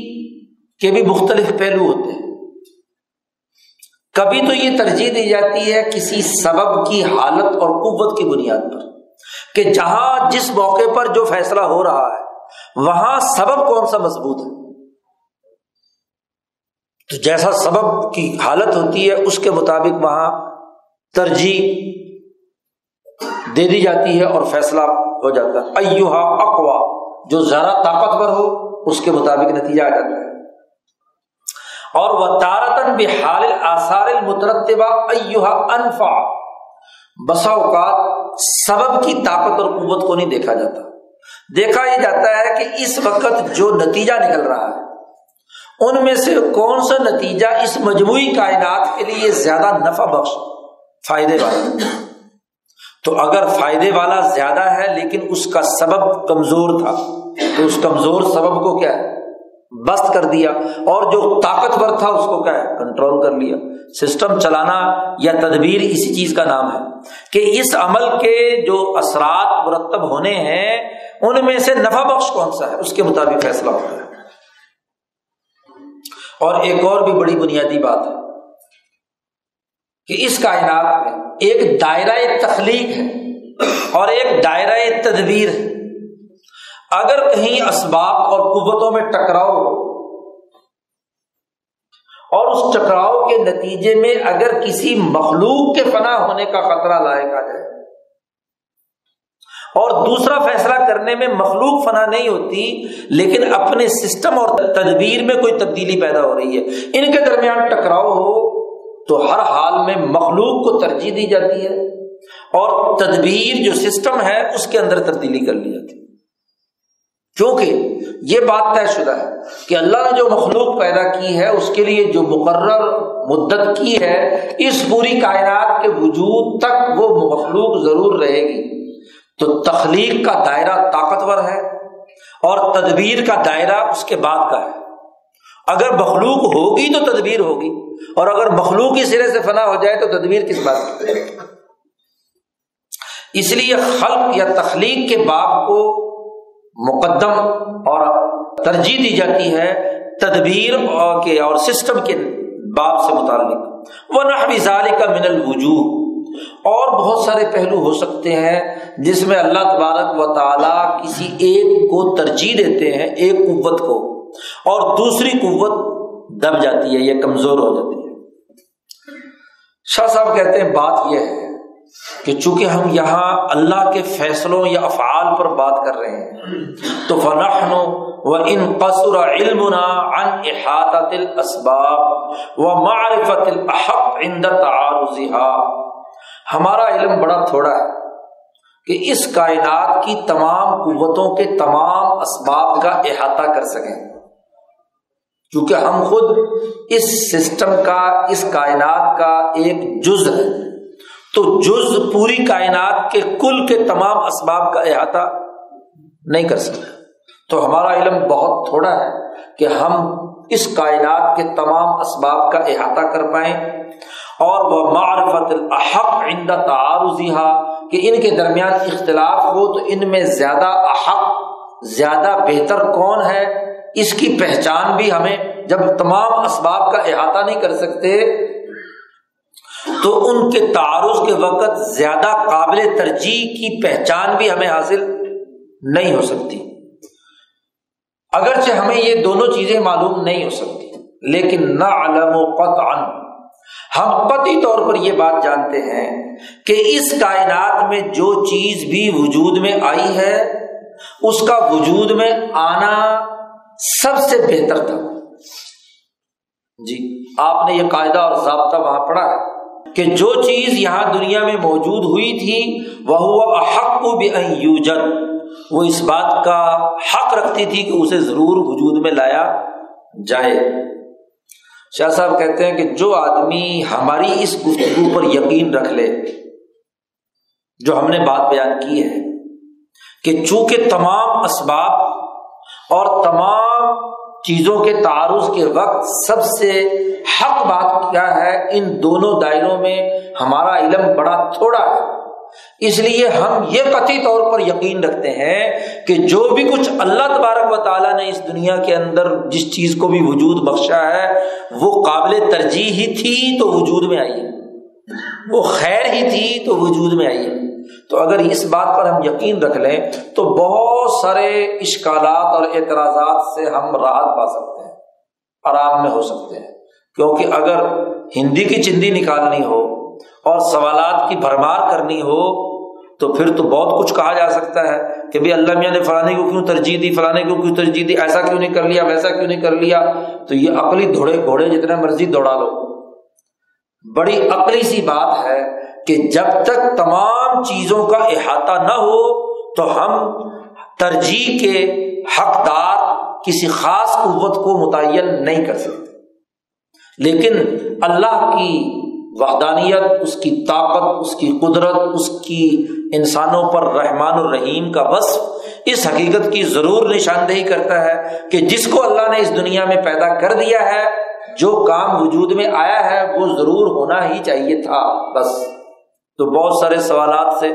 کے بھی مختلف پہلو ہوتے ہیں۔ کبھی تو یہ ترجیح دی جاتی ہے کسی سبب کی حالت اور قوت کی بنیاد پر کہ جہاں جس موقع پر جو فیصلہ ہو رہا ہے وہاں سبب کون سا مضبوط ہے؟ تو جیسا سبب کی حالت ہوتی ہے، اس کے مطابق وہاں ترجیح دے دی جاتی ہے اور فیصلہ ہو جاتا ہے۔ ایوہا اقوا، جو زیادہ طاقتور ہو، اس کے مطابق نتیجہ آ جاتا ہے۔ اور وہ تارتن بحال آثار المترتبہ ایوہا انفا بسا اوقات سبب کی طاقت اور قوت کو نہیں دیکھا جاتا۔ دیکھا یہ جاتا ہے کہ اس وقت جو نتیجہ نکل رہا ہے، ان میں سے کون سا نتیجہ اس مجموعی کائنات کے لیے زیادہ نفع بخش، فائدے والا؟ تو اگر فائدے والا زیادہ ہے لیکن اس کا سبب کمزور تھا، تو اس کمزور سبب کو کیا ہے؟ بست کر دیا۔ اور جو طاقتور تھا، اس کو کیا ہے؟ کنٹرول کر لیا۔ سسٹم چلانا یا تدبیر اسی چیز کا نام ہے کہ اس عمل کے جو اثرات مرتب ہونے ہیں ان میں سے نفع بخش کون سا ہے؟ اس کے مطابق فیصلہ ہوتا ہے۔ اور ایک اور بھی بڑی بنیادی بات ہے کہ اس کائنات میں ایک دائرہ تخلیق ہے اور ایک دائرہ تدبیر اگر کہیں اسباب اور قوتوں میں ٹکراؤ اور اس ٹکراؤ کے نتیجے میں اگر کسی مخلوق کے فنا ہونے کا خطرہ لائق آ جائے اور دوسرا فیصلہ کرنے میں مخلوق فنا نہیں ہوتی، لیکن اپنے سسٹم اور تدبیر میں کوئی تبدیلی پیدا ہو رہی ہے۔ ان کے درمیان ٹکراؤ ہو تو ہر حال میں مخلوق کو ترجیح دی جاتی ہے اور تدبیر جو سسٹم ہے، اس کے اندر تبدیلی کر لی جاتی ہے۔ کیونکہ یہ بات طے شدہ ہے کہ اللہ نے جو مخلوق پیدا کی ہے، اس کے لیے جو مقرر مدت کی ہے، اس پوری کائنات کے وجود تک وہ مخلوق ضرور رہے گی۔ تو تخلیق کا دائرہ طاقتور ہے اور تدبیر کا دائرہ اس کے بعد کا ہے۔ اگر مخلوق ہوگی تو تدبیر ہوگی، اور اگر مخلوق ہی سرے سے فنا ہو جائے تو تدبیر کس بات کی؟ اس لیے خلق یا تخلیق کے باپ کو مقدم اور ترجیح دی جاتی ہے تدبیر کے اور سسٹم کے باب سے متعلق۔ وہ نہ کا من الوجوہ اور بہت سارے پہلو ہو سکتے ہیں جس میں اللہ تبارک و تعالیٰ کسی ایک کو ترجیح دیتے ہیں ایک قوت کو اور دوسری قوت دب جاتی ہے یا کمزور ہو جاتی ہے۔ شاہ صاحب کہتے ہیں، بات یہ ہے کہ چونکہ ہم یہاں اللہ کے فیصلوں یا افعال پر بات کر رہے ہیں، تو فنحن و ان قصر علمنا عن احاطت الاسباب و معرفت الاحق عند تعارضها ہمارا علم بڑا تھوڑا ہے کہ اس کائنات کی تمام قوتوں کے تمام اسباب کا احاطہ کر سکیں۔ کیونکہ ہم خود اس سسٹم کا، اس کائنات کا ایک جز ہے تو جز پوری کائنات کے کل کے تمام اسباب کا احاطہ نہیں کر سکتے۔ تو ہمارا علم بہت تھوڑا ہے کہ ہم اس کائنات کے تمام اسباب کا احاطہ کر پائیں۔ اور وہ معرفت الحق عند تعارضیہ کہ ان کے درمیان اختلاف ہو تو ان میں زیادہ احق زیادہ بہتر کون ہے؟ اس کی پہچان بھی ہمیں جب تمام اسباب کا احاطہ نہیں کر سکتے، تو ان کے تعارض کے وقت زیادہ قابل ترجیح کی پہچان بھی ہمیں حاصل نہیں ہو سکتی۔ اگرچہ ہمیں یہ دونوں چیزیں معلوم نہیں ہو سکتی، لیکن نہ علم و قطعا۔ ہم قطعی طور پر یہ بات جانتے ہیں کہ اس کائنات میں جو چیز بھی وجود میں آئی ہے، اس کا وجود میں آنا سب سے بہتر تھا۔ جی آپ نے یہ قاعدہ اور ضابطہ وہاں پڑھا ہے کہ جو چیز یہاں دنیا میں موجود ہوئی تھی وہ حق کو وہ اس بات کا حق رکھتی تھی کہ اسے ضرور وجود میں لایا جائے۔ شاہ صاحب کہتے ہیں کہ جو آدمی ہماری اس گفتگو پر یقین رکھ لے، جو ہم نے بات بیان کی ہے، کہ چونکہ تمام اسباب اور تمام چیزوں کے تعارض کے وقت سب سے حق بات کیا ہے، ان دونوں دائروں میں ہمارا علم بڑا تھوڑا ہے۔ اس لیے ہم یہ قطعی طور پر یقین رکھتے ہیں کہ جو بھی کچھ اللہ تبارک و تعالیٰ نے اس دنیا کے اندر جس چیز کو بھی وجود بخشا ہے، وہ قابل ترجیح ہی تھی تو وجود میں آئی وہ خیر ہی تھی تو وجود میں آئی تو اگر اس بات پر ہم یقین رکھ لیں، تو بہت سارے اشکالات اور اعتراضات سے ہم راحت پا سکتے ہیں، آرام میں ہو سکتے ہیں۔ کیونکہ اگر ہندی کی چندی نکالنی ہو اور سوالات کی بھرمار کرنی ہو تو پھر تو بہت کچھ کہا جا سکتا ہے کہ بھائی اللہ میاں نے فلانے کو کیوں ترجیح دی، فلانے کو کیوں ترجیح دی، ایسا کیوں نہیں کر لیا، ویسا کیوں نہیں کر لیا؟ تو یہ عقلی دھوڑے گھوڑے جتنے مرضی دوڑا لو۔ بڑی عقلی سی بات ہے کہ جب تک تمام چیزوں کا احاطہ نہ ہو تو ہم ترجیح کے حقدار کسی خاص قوت کو متعین نہیں کر سکتے۔ لیکن اللہ کی وحدانیت، اس کی طاقت، اس کی قدرت، اس کی انسانوں پر رحمان الرحیم کا وصف اس حقیقت کی ضرور نشاندہی کرتا ہے کہ جس کو اللہ نے اس دنیا میں پیدا کر دیا ہے، جو کام وجود میں آیا ہے، وہ ضرور ہونا ہی چاہیے تھا، بس۔ تو بہت سارے سوالات سے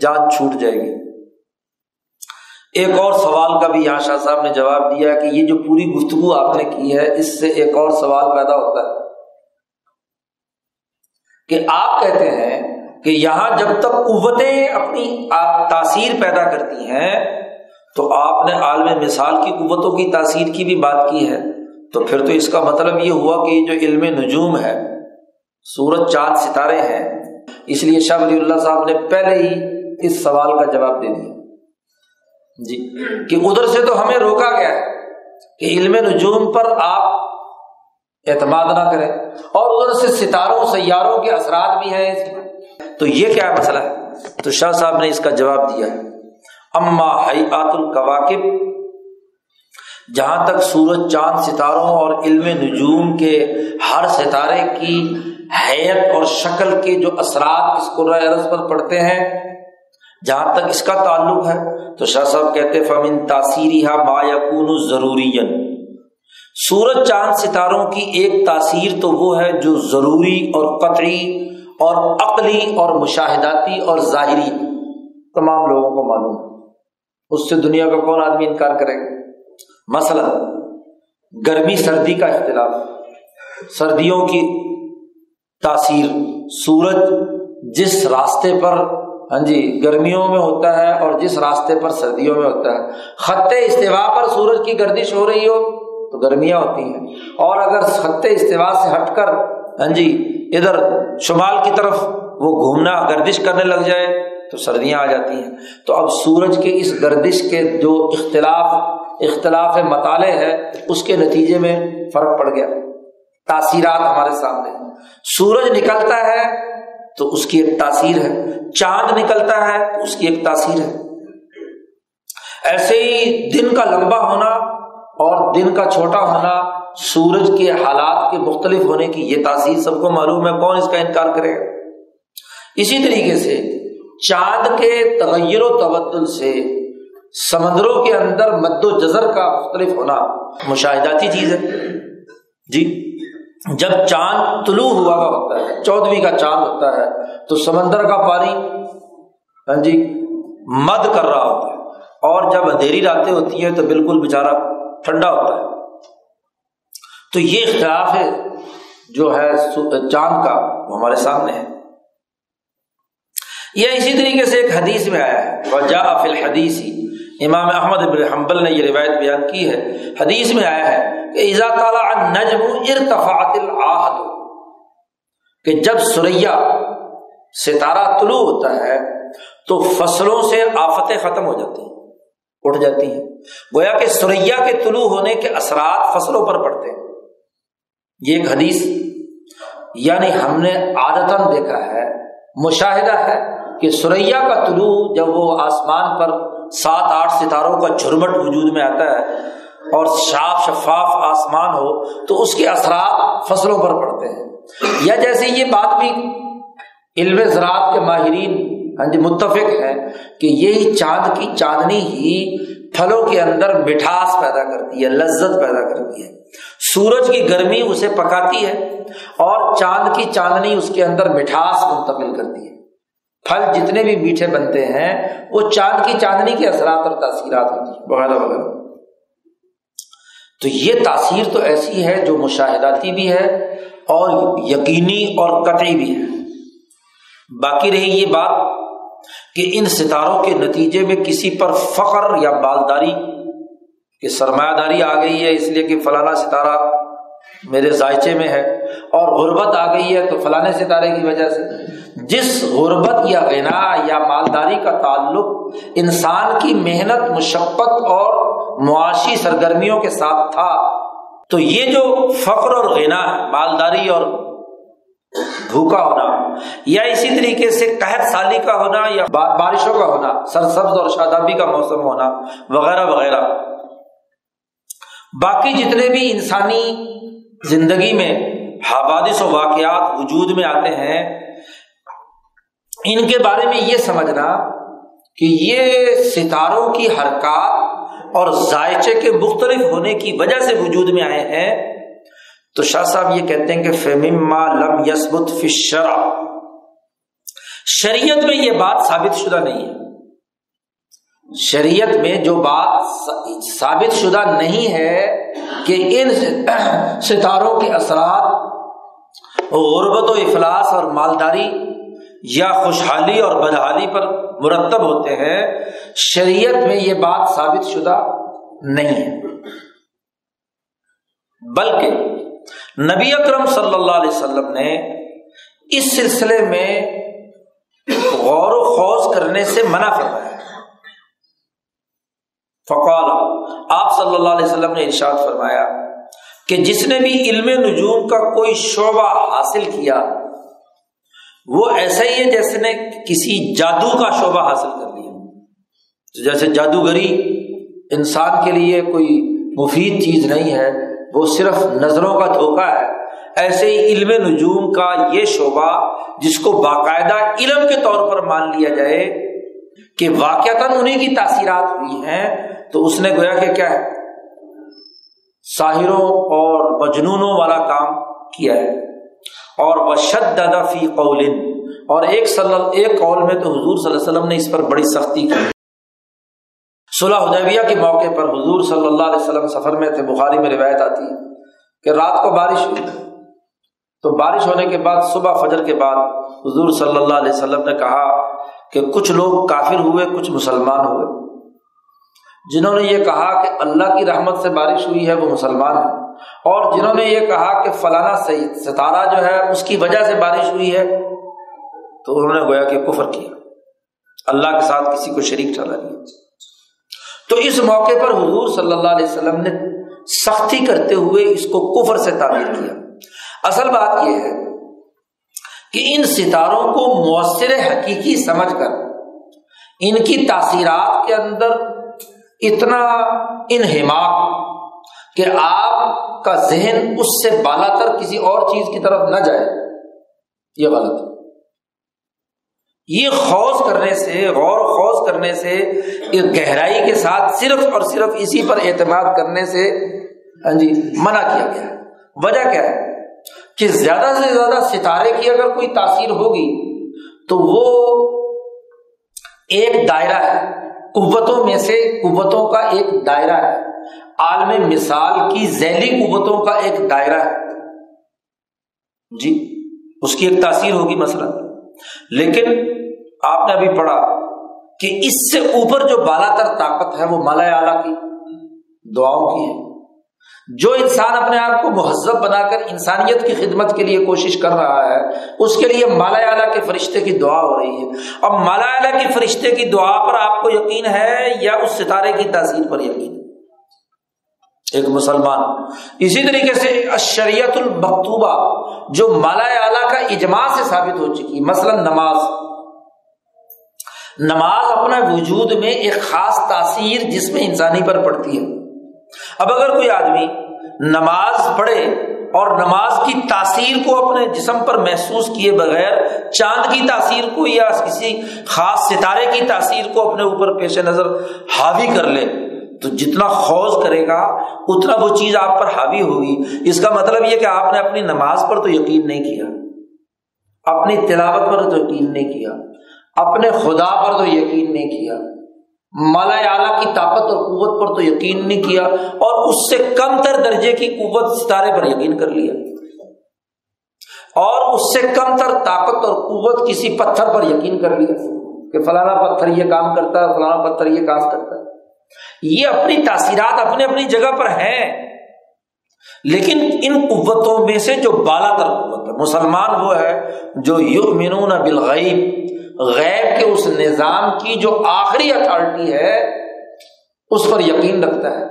جان چھوٹ جائے گی۔ ایک اور سوال کا بھی یہاں شاہ صاحب نے جواب دیا کہ یہ جو پوری گفتگو آپ نے کی ہے، اس سے ایک اور سوال پیدا ہوتا ہے۔ کہ آپ کہتے ہیں کہ یہاں جب تک قوتیں اپنی تاثیر پیدا کرتی ہیں، تو آپ نے عالم مثال کی قوتوں کی تاثیر کی بھی بات کی ہے۔ تو پھر تو اس کا مطلب یہ ہوا کہ جو علم نجوم ہے، سورج، چاند، ستارے ہیں۔ اس لیے شاہ ولی اللہ صاحب نے پہلے ہی اس سوال کا جواب دے دیا۔ جی کہ ادھر سے تو ہمیں روکا گیا ہے کہ علم نجوم پر آپ اعتماد نہ کریں اور ادھر سے ستاروں، سیاروں کے اثرات بھی ہیں تو یہ کیا مسئلہ؟ ہے تو شاہ صاحب نے اس کا جواب دیا۔ اما حیات القواقب جہاں تک سورج، چاند، ستاروں اور علم نجوم کے ہر ستارے کی حیت اور شکل کے جو اثرات اس عرض پر پڑتے ہیں، جہاں تک اس کا تعلق ہے، تو شاہ صاحب کہتے فمن تاثیری ما یقون ضروری سورج چاند ستاروں کی ایک تاثیر تو وہ ہے جو ضروری اور قطعی اور عقلی اور مشاہداتی اور ظاہری تمام لوگوں کو معلوم ہے۔ اس سے دنیا کا کون آدمی انکار کرے گا؟ مثلا گرمی سردی کا اختلاف، سردیوں کی تاثیر، سورج جس راستے پر ہاں جی گرمیوں میں ہوتا ہے اور جس راستے پر سردیوں میں ہوتا ہے۔ خط استوا پر سورج کی گردش ہو رہی ہو تو گرمیاں ہوتی ہیں۔ اور اگر خط استوا سے ہٹ کر ہاں جی ادھر شمال کی طرف وہ گھومنا، گردش کرنے لگ جائے، تو سردیاں آ جاتی ہیں۔ تو اب سورج کے اس گردش کے جو اختلاف اختلاف مطالعے ہے اس کے نتیجے میں فرق پڑ گیا۔ تاثیرات ہمارے سامنے سورج نکلتا ہے تو اس کی ایک تاثیر ہے۔ چاند نکلتا ہے تو اس کی ایک تاثیر ہے۔ ایسے ہی دن کا لمبا ہونا اور دن کا چھوٹا ہونا سورج کے حالات کے مختلف ہونے کی یہ تاثیر سب کو معلوم ہے، کون اس کا انکار کرے گا؟ اسی طریقے سے چاند کے تغیر و تبدل سے سمندروں کے اندر مد و جزر کا مختلف ہونا مشاہداتی چیز ہے۔ جی جب چاند طلوع ہوا کا ہوتا ہے چودویں کا چاند ہوتا ہے، تو سمندر کا پانی ہاں جی مد کر رہا ہوتا ہے۔ اور جب اندھیری راتیں ہوتی ہیں تو بالکل بےچارا ٹھنڈا ہوتا ہے۔ تو یہ اختلاف ہے جو ہے چاند کا، وہ ہمارے سامنے ہے۔ یہ اسی طریقے سے ایک حدیث میں آیا ہے۔ وجا فل حدیث امام احمد ابن حنبل نے یہ روایت بیان کی ہے۔ حدیث میں آیا ہے کہ ایزا تعالیٰ نجم ارتفاط العہد، کہ جب سریا ستارہ طلوع ہوتا ہے تو فصلوں سے آفتیں ختم ہو جاتی ہیں، اٹھ جاتی ہیں۔ گویا کہ سریا کے طلوع ہونے کے اثرات فصلوں پر پڑتے ہیں۔ یہ ایک حدیث یعنی ہم نے عادتاً دیکھا ہے، مشاہدہ ہے کہ سریا کا طلوع جب وہ آسمان پر سات آٹھ ستاروں کا جھرمٹ وجود میں آتا ہے اور صاف شفاف آسمان ہو، تو اس کے اثرات فصلوں پر پڑتے ہیں۔ یا جیسے یہ بات بھی علم زراعت کے ماہرین ہاں جی، متفق ہے کہ یہی چاند کی چاندنی ہی پھلوں کے اندر مٹھاس پیدا کرتی ہے لذت پیدا کرتی ہے۔ سورج کی گرمی اسے پکاتی ہے اور چاند کی چاندنی اس کے اندر مٹھاس منتقل کرتی ہے۔ پھل جتنے بھی میٹھے بنتے ہیں وہ چاند کی چاندنی کے اثرات اور تاثیرات ہوتی ہیں۔ وغیرہ وغیرہ تو یہ تاثیر تو ایسی ہے جو مشاہداتی بھی ہے اور یقینی اور قطعی بھی ہے۔ باقی رہی یہ بات کہ ان ستاروں کے نتیجے میں کسی پر فخر یا بالداری کہ سرمایہ داری آ گئی ہے، اس لیے کہ فلانا ستارہ میرے ذائچے میں ہے اور غربت آ گئی ہے تو فلانے ستارے کی وجہ سے۔ جس غربت یا غنا یا مالداری کا تعلق انسان کی محنت، مشقت اور معاشی سرگرمیوں کے ساتھ تھا، تو یہ جو فخر اور غنا ہے مالداری اور بھوکا ہونا، یا اسی طریقے سے قحط سالی کا ہونا، یا بارشوں کا ہونا، سرسبز اور شادابی کا موسم ہونا، وغیرہ وغیرہ۔ باقی جتنے بھی انسانی زندگی میں حوادث و واقعات وجود میں آتے ہیں، ان کے بارے میں یہ سمجھنا کہ یہ ستاروں کی حرکات اور ذائچے کے مختلف ہونے کی وجہ سے وجود میں آئے ہیں۔ تو شاہ صاحب یہ کہتے ہیں کہ فیمما لم یسبت فشرا شریعت میں یہ بات ثابت شدہ نہیں ہے۔ شریعت میں جو بات ثابت شدہ نہیں ہے کہ ان ستاروں کے اثرات، غربت و افلاس اور مالداری یا خوشحالی اور بدحالی پر مرتب ہوتے ہیں، شریعت میں یہ بات ثابت شدہ نہیں ہے۔ بلکہ نبی اکرم صلی اللہ علیہ وسلم نے اس سلسلے میں غور و خوض کرنے سے منع فرمایا۔ فقال، آپ صلی اللہ علیہ وسلم نے ارشاد فرمایا کہ جس نے بھی علم نجوم کا کوئی شعبہ حاصل کیا، وہ ایسا ہی ہے جیسے نے کسی جادو کا شعبہ حاصل کر لیا۔ جیسے جادوگری انسان کے لیے کوئی مفید چیز نہیں ہے وہ صرف نظروں کا دھوکا ہے۔ ایسے ہی علم نجوم کا یہ شعبہ جس کو باقاعدہ علم کے طور پر مان لیا جائے کہ واقعات انہیں کی تاثیرات ہوئی ہیں، تو اس نے گویا کہ کیا ہے؟ ساحروں اور مجنونوں والا کام کیا ہے۔ اور وہ شد فی قول اور ایک ایک قول میں تو حضور صلی اللہ علیہ وسلم نے اس پر بڑی سختی کی۔ صلح حدیبیہ کے موقع پر حضور صلی اللہ علیہ وسلم سفر میں تھے، بخاری میں روایت آتی ہے کہ رات کو بارش ہوئی۔ تو بارش ہونے کے بعد صبح فجر کے بعد حضور صلی اللہ علیہ وسلم نے کہا کہ کچھ لوگ کافر ہوئے، کچھ مسلمان ہوئے۔ جنہوں نے یہ کہا کہ اللہ کی رحمت سے بارش ہوئی ہے، وہ مسلمان ہے اور جنہوں نے یہ کہا کہ فلانا ستارہ جو ہے، اس کی وجہ سے بارش ہوئی ہے، تو انہوں نے گویا کہ کفر کیا۔ اللہ کے ساتھ کسی کو شریک ٹھہرا لیا تو اس موقع پر حضور صلی اللہ علیہ وسلم نے سختی کرتے ہوئے اس کو کفر سے تعبیر کیا۔ اصل بات یہ ہے کہ ان ستاروں کو مؤثر حقیقی سمجھ کر، ان کی تاثیرات کے اندر اتنا انہماق کہ آپ کا ذہن اس سے بالا تر کسی اور چیز کی طرف نہ جائے۔ یہ غلط ہے۔ یہ خوض کرنے سے، غور خوض کرنے سے گہرائی کے ساتھ صرف اور صرف اسی پر اعتماد کرنے سے ہاں جی منع کیا گیا۔ ہے وجہ کیا ہے؟ کہ زیادہ سے زیادہ ستارے کی اگر کوئی تاثیر ہوگی، تو وہ ایک دائرہ ہے۔ قوتوں میں سے قوتوں کا ایک دائرہ ہے۔ عالم مثال کی ذیلی قوتوں کا ایک دائرہ ہے۔ جی اس کی ایک تاثیر ہوگی مثلاً۔ لیکن آپ نے ابھی پڑھا کہ اس سے اوپر جو بالا تر طاقت ہے وہ مالا اعلیٰ کی دعاؤں کی ہے۔ جو انسان اپنے آپ کو مہذب بنا کر انسانیت کی خدمت کے لیے کوشش کر رہا ہے، اس کے لیے مالا اعلیٰ کے فرشتے کی دعا ہو رہی ہے۔ اب مالا اعلیٰ کی فرشتے کی دعا پر آپ کو یقین ہے یا اس ستارے کی تاثیر پر یقین ایک مسلمان۔ اسی طریقے سے شریعت المکتوبہ، جو مالا اعلیٰ کا اجماع سے ثابت ہو چکی، مثلاً نماز۔ نماز اپنا وجود میں ایک خاص تاثیر جس میں انسانی پر پڑتی ہے۔ اب اگر کوئی آدمی نماز پڑھے اور نماز کی تاثیر کو اپنے جسم پر محسوس کیے بغیر چاند کی تاثیر کو یا کسی خاص ستارے کی تاثیر کو اپنے اوپر پیش نظر حاوی کر لے، تو جتنا خوض کرے گا، اتنا وہ چیز آپ پر حاوی ہوگی۔ اس کا مطلب یہ کہ آپ نے اپنی نماز پر تو یقین نہیں کیا، اپنی تلاوت پر تو یقین نہیں کیا۔ اپنے خدا پر تو یقین نہیں کیا۔ مالا اعلیٰ کی طاقت اور قوت پر تو یقین نہیں کیا اور اس سے کم تر درجے کی قوت ستارے پر یقین کر لیا۔ اور اس سے کم تر طاقت اور قوت کسی پتھر پر یقین کر لیا کہ فلانا پتھر یہ کام کرتا ہے فلانا پتھر یہ کام کرتا ہے۔ یہ اپنی تاثیرات اپنی اپنی جگہ پر ہیں۔ لیکن ان قوتوں میں سے جو بالا تر قوت ہے، مسلمان وہ ہے جو یؤمنون بالغیب غیب کے اس نظام کی جو آخری اتھارٹی ہے، اس پر یقین رکھتا ہے۔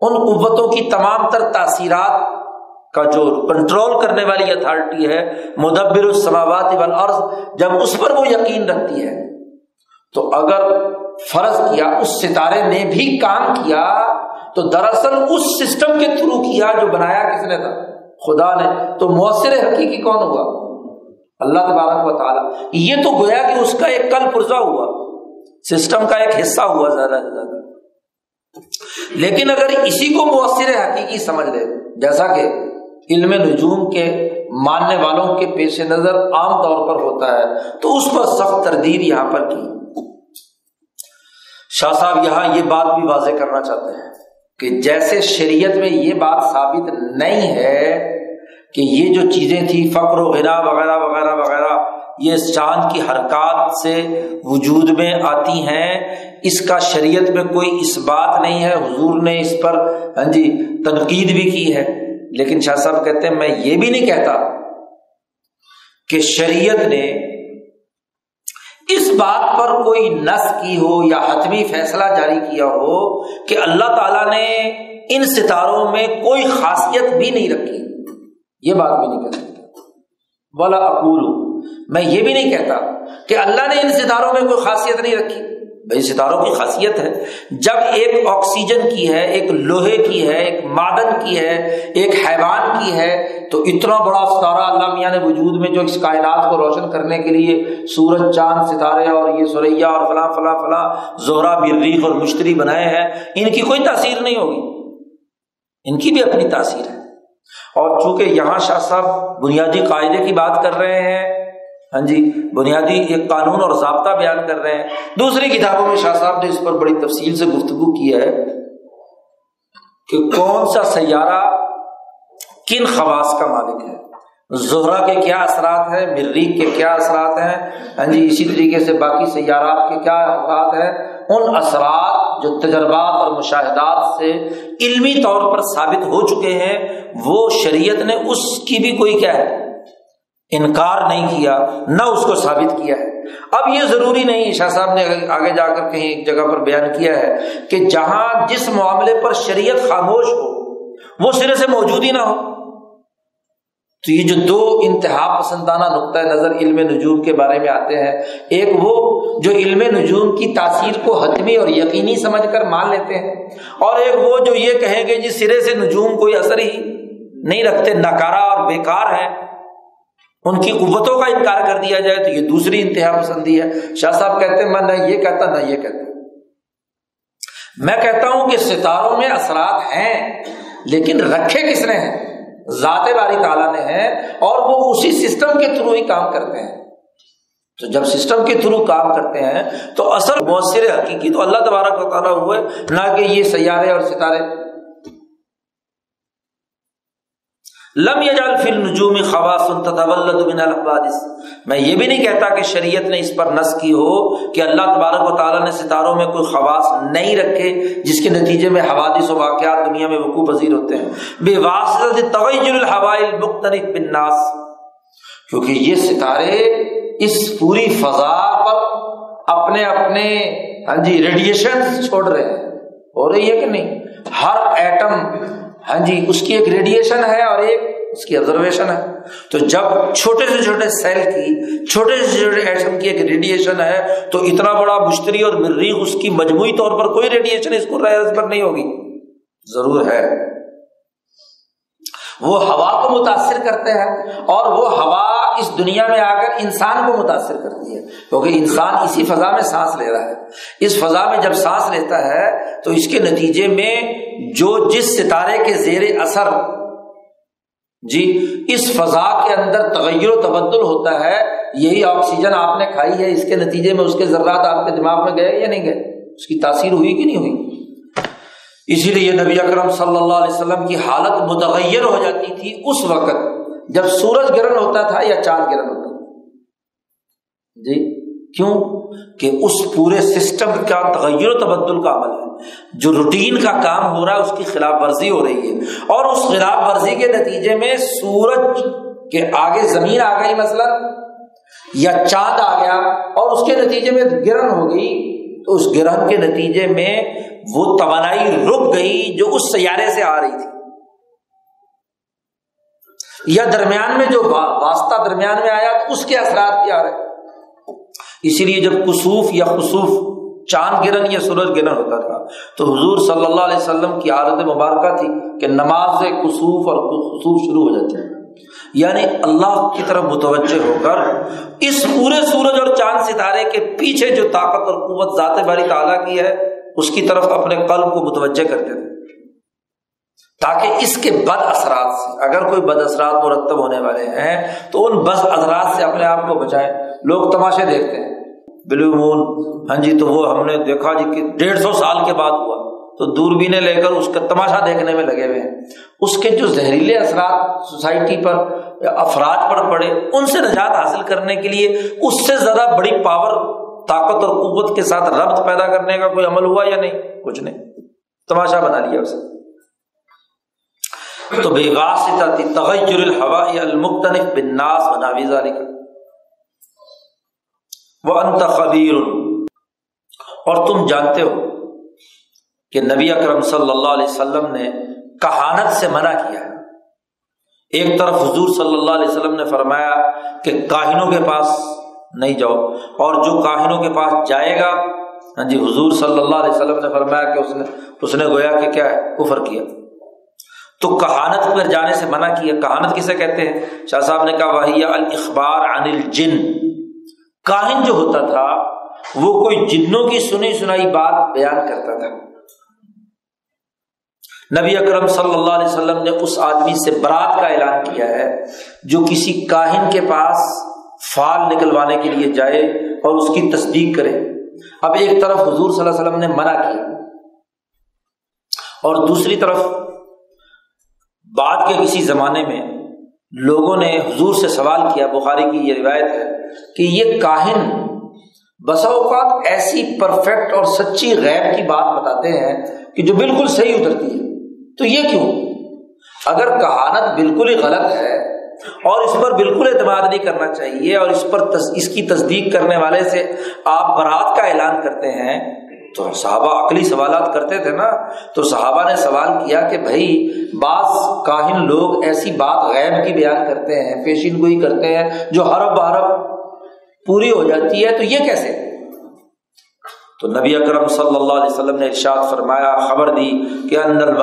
ان قوتوں کی تمام تر تاثیرات کا جو کنٹرول کرنے والی اتھارٹی ہے، مدبر السماوات والارض، جب اس پر وہ یقین رکھتی ہے، تو اگر فرض کیا، اس ستارے نے بھی کام کیا، تو دراصل اس سسٹم کے تھرو کیا جو بنایا کس نے تھا؟ خدا نے۔ تو مؤثر حقیقی کون ہوگا اللہ تبارک و تعالیٰ۔ یہ تو گویا کہ اس کا ایک کل پرزا ہوا۔ سسٹم کا ایک حصہ ہوا زیادہ سے زیادہ۔ لیکن اگر اسی کو مؤثر حقیقی سمجھ لے، جیسا کہ علم نجوم کے ماننے والوں کے پیش نظر عام طور پر ہوتا ہے، تو اس پر سخت تردید یہاں پر کی۔ شاہ صاحب، یہاں یہ بات بھی واضح کرنا چاہتے ہیں کہ جیسے شریعت میں یہ بات ثابت نہیں ہے کہ یہ جو چیزیں تھیں، فقر و غنا وغیرہ وغیرہ وغیرہ، یہ چاند کی حرکات سے وجود میں آتی ہیں۔ اس کا شریعت میں کوئی اس بات نہیں ہے، حضور نے اس پر ہاں جی تنقید بھی کی ہے۔ لیکن شاہ صاحب کہتے ہیں، میں یہ بھی نہیں کہتا کہ شریعت نے اس بات پر کوئی نس کی ہو یا حتمی فیصلہ جاری کیا ہو کہ اللہ تعالی نے ان ستاروں میں کوئی خاصیت بھی نہیں رکھی۔ یہ بات بھی نہیں کہہ سکتا۔ بولا اقول میں یہ بھی نہیں کہتا کہ اللہ نے ان ستاروں میں کوئی خاصیت نہیں رکھی۔ بھائی ستاروں کی خاصیت ہے۔ جب ایک آکسیجن کی ہے، ایک لوہے کی ہے، ایک معدن کی ہے، ایک حیوان کی ہے، تو اتنا بڑا ستارہ اللہ میاں نے وجود میں جو اس کائنات کو روشن کرنے کے لیے سورج، چاند، ستارے اور یہ سوریا اور فلاں فلاں فلاں زہرا بریف اور مشتری بنائے ہیں، ان کی کوئی تاثیر نہیں ہوگی۔ ان کی بھی اپنی تاثیر ہے۔ اور چونکہ یہاں شاہ صاحب بنیادی قاعدے کی بات کر رہے ہیں ہاں جی بنیادی ایک قانون اور ضابطہ بیان کر رہے ہیں۔ دوسری کتابوں میں شاہ صاحب نے اس پر بڑی تفصیل سے گفتگو کی ہے کہ کون سا سیارہ کن خواص کا مالک ہے۔ زہرا کے کیا اثرات ہیں؟ مریخ کے کیا اثرات ہیں؟ ہاں جی اسی طریقے سے باقی سیارات کے کیا اثرات ہیں؟ ان اثرات جو تجربات اور مشاہدات سے علمی طور پر ثابت ہو چکے ہیں، وہ شریعت نے اس کی بھی کوئی کیا ہے؟ انکار نہیں کیا، نہ اس کو ثابت کیا ہے۔ اب یہ ضروری نہیں، شاہ صاحب نے آگے جا کر کہیں ایک جگہ پر بیان کیا ہے کہ جہاں جس معاملے پر شریعت خاموش ہو، وہ سرے سے موجود ہی نہ ہو۔ تو یہ جو دو انتہا پسندانہ نقطۂ نظر علم نجوم کے بارے میں آتے ہیں، ایک وہ جو علم نجوم کی تاثیر کو حتمی اور یقینی سمجھ کر مان لیتے ہیں، اور ایک وہ جو یہ کہیں گے، جس سرے سے نجوم کوئی اثر ہی نہیں رکھتے نکارا اور بیکار ہے ان کی قوتوں کا انکار کر دیا جائے تو یہ دوسری انتہا پسندی ہے۔ شاہ صاحب کہتے ہیں، میں نہ یہ کہتا، نہ یہ کہتا۔ میں کہتا ہوں کہ ستاروں میں اثرات ہیں، لیکن رکھے کس نے ہیں؟ ذات باری تعالیٰ نے ہیں اور وہ اسی سسٹم کے تھرو ہی کام کرتے ہیں۔ تو جب سسٹم کے تھرو کام کرتے ہیں تو اثر مؤثر حقیقی تو اللہ تبارک تعالیٰ ہوئے، نہ کہ یہ سیارے اور ستارے۔ لم یجال فل نجوم خواص تتولد من الحوادث میں یہ بھی نہیں کہتا کہ شریعت نے اس پر نس کی ہو کہ اللہ تبارک و تعالیٰ نے ستاروں میں کوئی خواص نہیں رکھے جس کے نتیجے میں حوادث و واقعات دنیا میں وقوع پذیر ہوتے ہیں۔ بے واسطہ مختلف بناس کیونکہ یہ ستارے اس پوری فضا پر اپنے اپنے ہاں جی ریڈیشن چھوڑ رہے ہیں۔ ہو رہی ہے کہ نہیں؟ ہر ایٹم ہاں جی اس کی ایک ریڈیشن ہے اور ایک اس کی آبزرویشن ہے۔ تو جب چھوٹے سے چھوٹے سیل کی، چھوٹے سے چھوٹے ایٹم کی ایک ریڈیشن ہے، تو اتنا بڑا مشتری اور مریخ اس کی مجموعی طور پر کوئی ریڈیشن اس کو پر نہیں ہوگی۔ ضرور ہے۔ وہ ہوا کو متاثر کرتے ہیں اور وہ ہوا اس دنیا میں آ کر انسان کو متاثر کرتی ہے، کیونکہ انسان اسی فضا میں سانس لے رہا ہے۔ اس فضا میں جب سانس لیتا ہے، تو اس کے نتیجے میں جو جس ستارے کے زیر اثر جی اس فضا کے اندر تغیر و تبدل ہوتا ہے، یہی آکسیجن آپ نے کھائی ہے، اس کے نتیجے میں اس کے ذرات آپ کے دماغ میں گئے یا نہیں گئے؟ اس کی تاثیر ہوئی کہ نہیں ہوئی؟ اسی لیے نبی اکرم صلی اللہ علیہ وسلم کی حالت متغیر ہو جاتی تھی اس وقت، جب سورج گرہن ہوتا تھا یا چاند گرہن ہوتا تھا۔ جی کیوں؟ کہ اس پورے سسٹم کا تغیر و تبدل کا عمل ہے۔ جو روٹین کا کام ہو رہا ہے، اس کی خلاف ورزی ہو رہی ہے۔ اور اس خلاف ورزی کے نتیجے میں سورج کے آگے زمین آ گئی مثلاً، یا چاند آ گیا اور اس کے نتیجے میں گرہن ہو گئی۔ تو اس گرہن کے نتیجے میں وہ توانائی رک گئی جو اس سیارے سے آ رہی تھی۔ یا درمیان میں جو واسطہ درمیان میں آیا تو اس کے اثرات بھی آ رہے اسی لیے جب کسوف یا خصوف چاند گرن یا سورج گرن ہوتا تھا تو حضور صلی اللہ علیہ وسلم کی عادت مبارکہ تھی کہ نماز سے کسوف اور خصوف شروع ہو جاتے ہیں۔ یعنی اللہ کی طرف متوجہ ہو کر اس پورے سورج اور چاند ستارے کے پیچھے جو طاقت اور قوت ذات باری تعالیٰ کی ہے، اس کی طرف اپنے قلب کو متوجہ کرتے تھے تاکہ اس کے بد اثرات سے، اگر کوئی بد اثرات مرتب ہونے والے ہیں، تو ان بد اثرات سے اپنے آپ کو بچائیں۔ لوگ تماشے دیکھتے ہیں۔ بلو مون ہاں جی تو وہ ہم نے دیکھا جی کہ ڈیڑھ سو سال کے بعد ہوا۔ تو دوربینیں لے کر اس کا تماشا دیکھنے میں لگے ہوئے ہیں۔ اس کے جو زہریلے اثرات سوسائٹی پر یا افراد پر پڑے، ان سے نجات حاصل کرنے کے لیے اس سے زیادہ بڑی پاور، طاقت اور قوت کے ساتھ ربط پیدا کرنے کا کوئی عمل ہوا یا نہیں؟ کچھ نہیں۔ تماشا بنا لیا اسے۔ تو بے تغیر الحوا المختلف بناس بنا وہ انت خبیر۔ اور تم جانتے ہو کہ نبی اکرم صلی اللہ علیہ وسلم نے کہانت سے منع کیا۔ ہے ایک طرف حضور صلی اللہ علیہ وسلم نے فرمایا کہ کاہنوں کے پاس نہیں جاؤ اور جو کاہنوں کے پاس جائے گا ہاں جی حضور صلی اللہ علیہ وسلم نے فرمایا کہ اس نے اس نے گویا کہ کیا ہے، کفر کیا۔ تو کہانت پر جانے سے منع کیا۔ کہانت کسے کہتے ہیں؟ شاہ صاحب نے کہا، وہی الخبار عن الجن۔ کاہن جو ہوتا تھا، وہ کوئی جنوں کی سنی سنائی بات بیان کرتا تھا۔ نبی اکرم صلی اللہ علیہ وسلم نے اس آدمی سے برات کا اعلان کیا ہے جو کسی کاہن کے پاس فال نکلوانے کے لیے جائے اور اس کی تصدیق کرے۔ اب ایک طرف حضور صلی اللہ علیہ وسلم نے منع کیا اور دوسری طرف بعد کے کسی زمانے میں لوگوں نے حضور سے سوال کیا، بخاری کی یہ روایت ہے کہ یہ کاہن بسا اوقات ایسی پرفیکٹ اور سچی غیب کی بات بتاتے ہیں کہ جو بالکل صحیح اترتی ہے۔ تو یہ کیوں؟ اگر کہانت بالکل ہی غلط ہے اور اس پر بالکل اعتماد نہیں کرنا چاہیے اور اس پر اس کی تصدیق کرنے والے سے آپ برات کا اعلان کرتے ہیں، تو صحابہ عقلی سوالات کرتے تھے نا، تو صحابہ نے سوال کیا کہ بھائی، بعض کاہن لوگ ایسی بات غیب کی بیان کرتے ہیں، پیشین گوئی کرتے ہیں جو حرب بحرب پوری ہو جاتی ہے، تو یہ کیسے؟ تو نبی اکرم صلی اللہ علیہ وسلم نے ارشاد فرمایا، خبر دی کہ اندر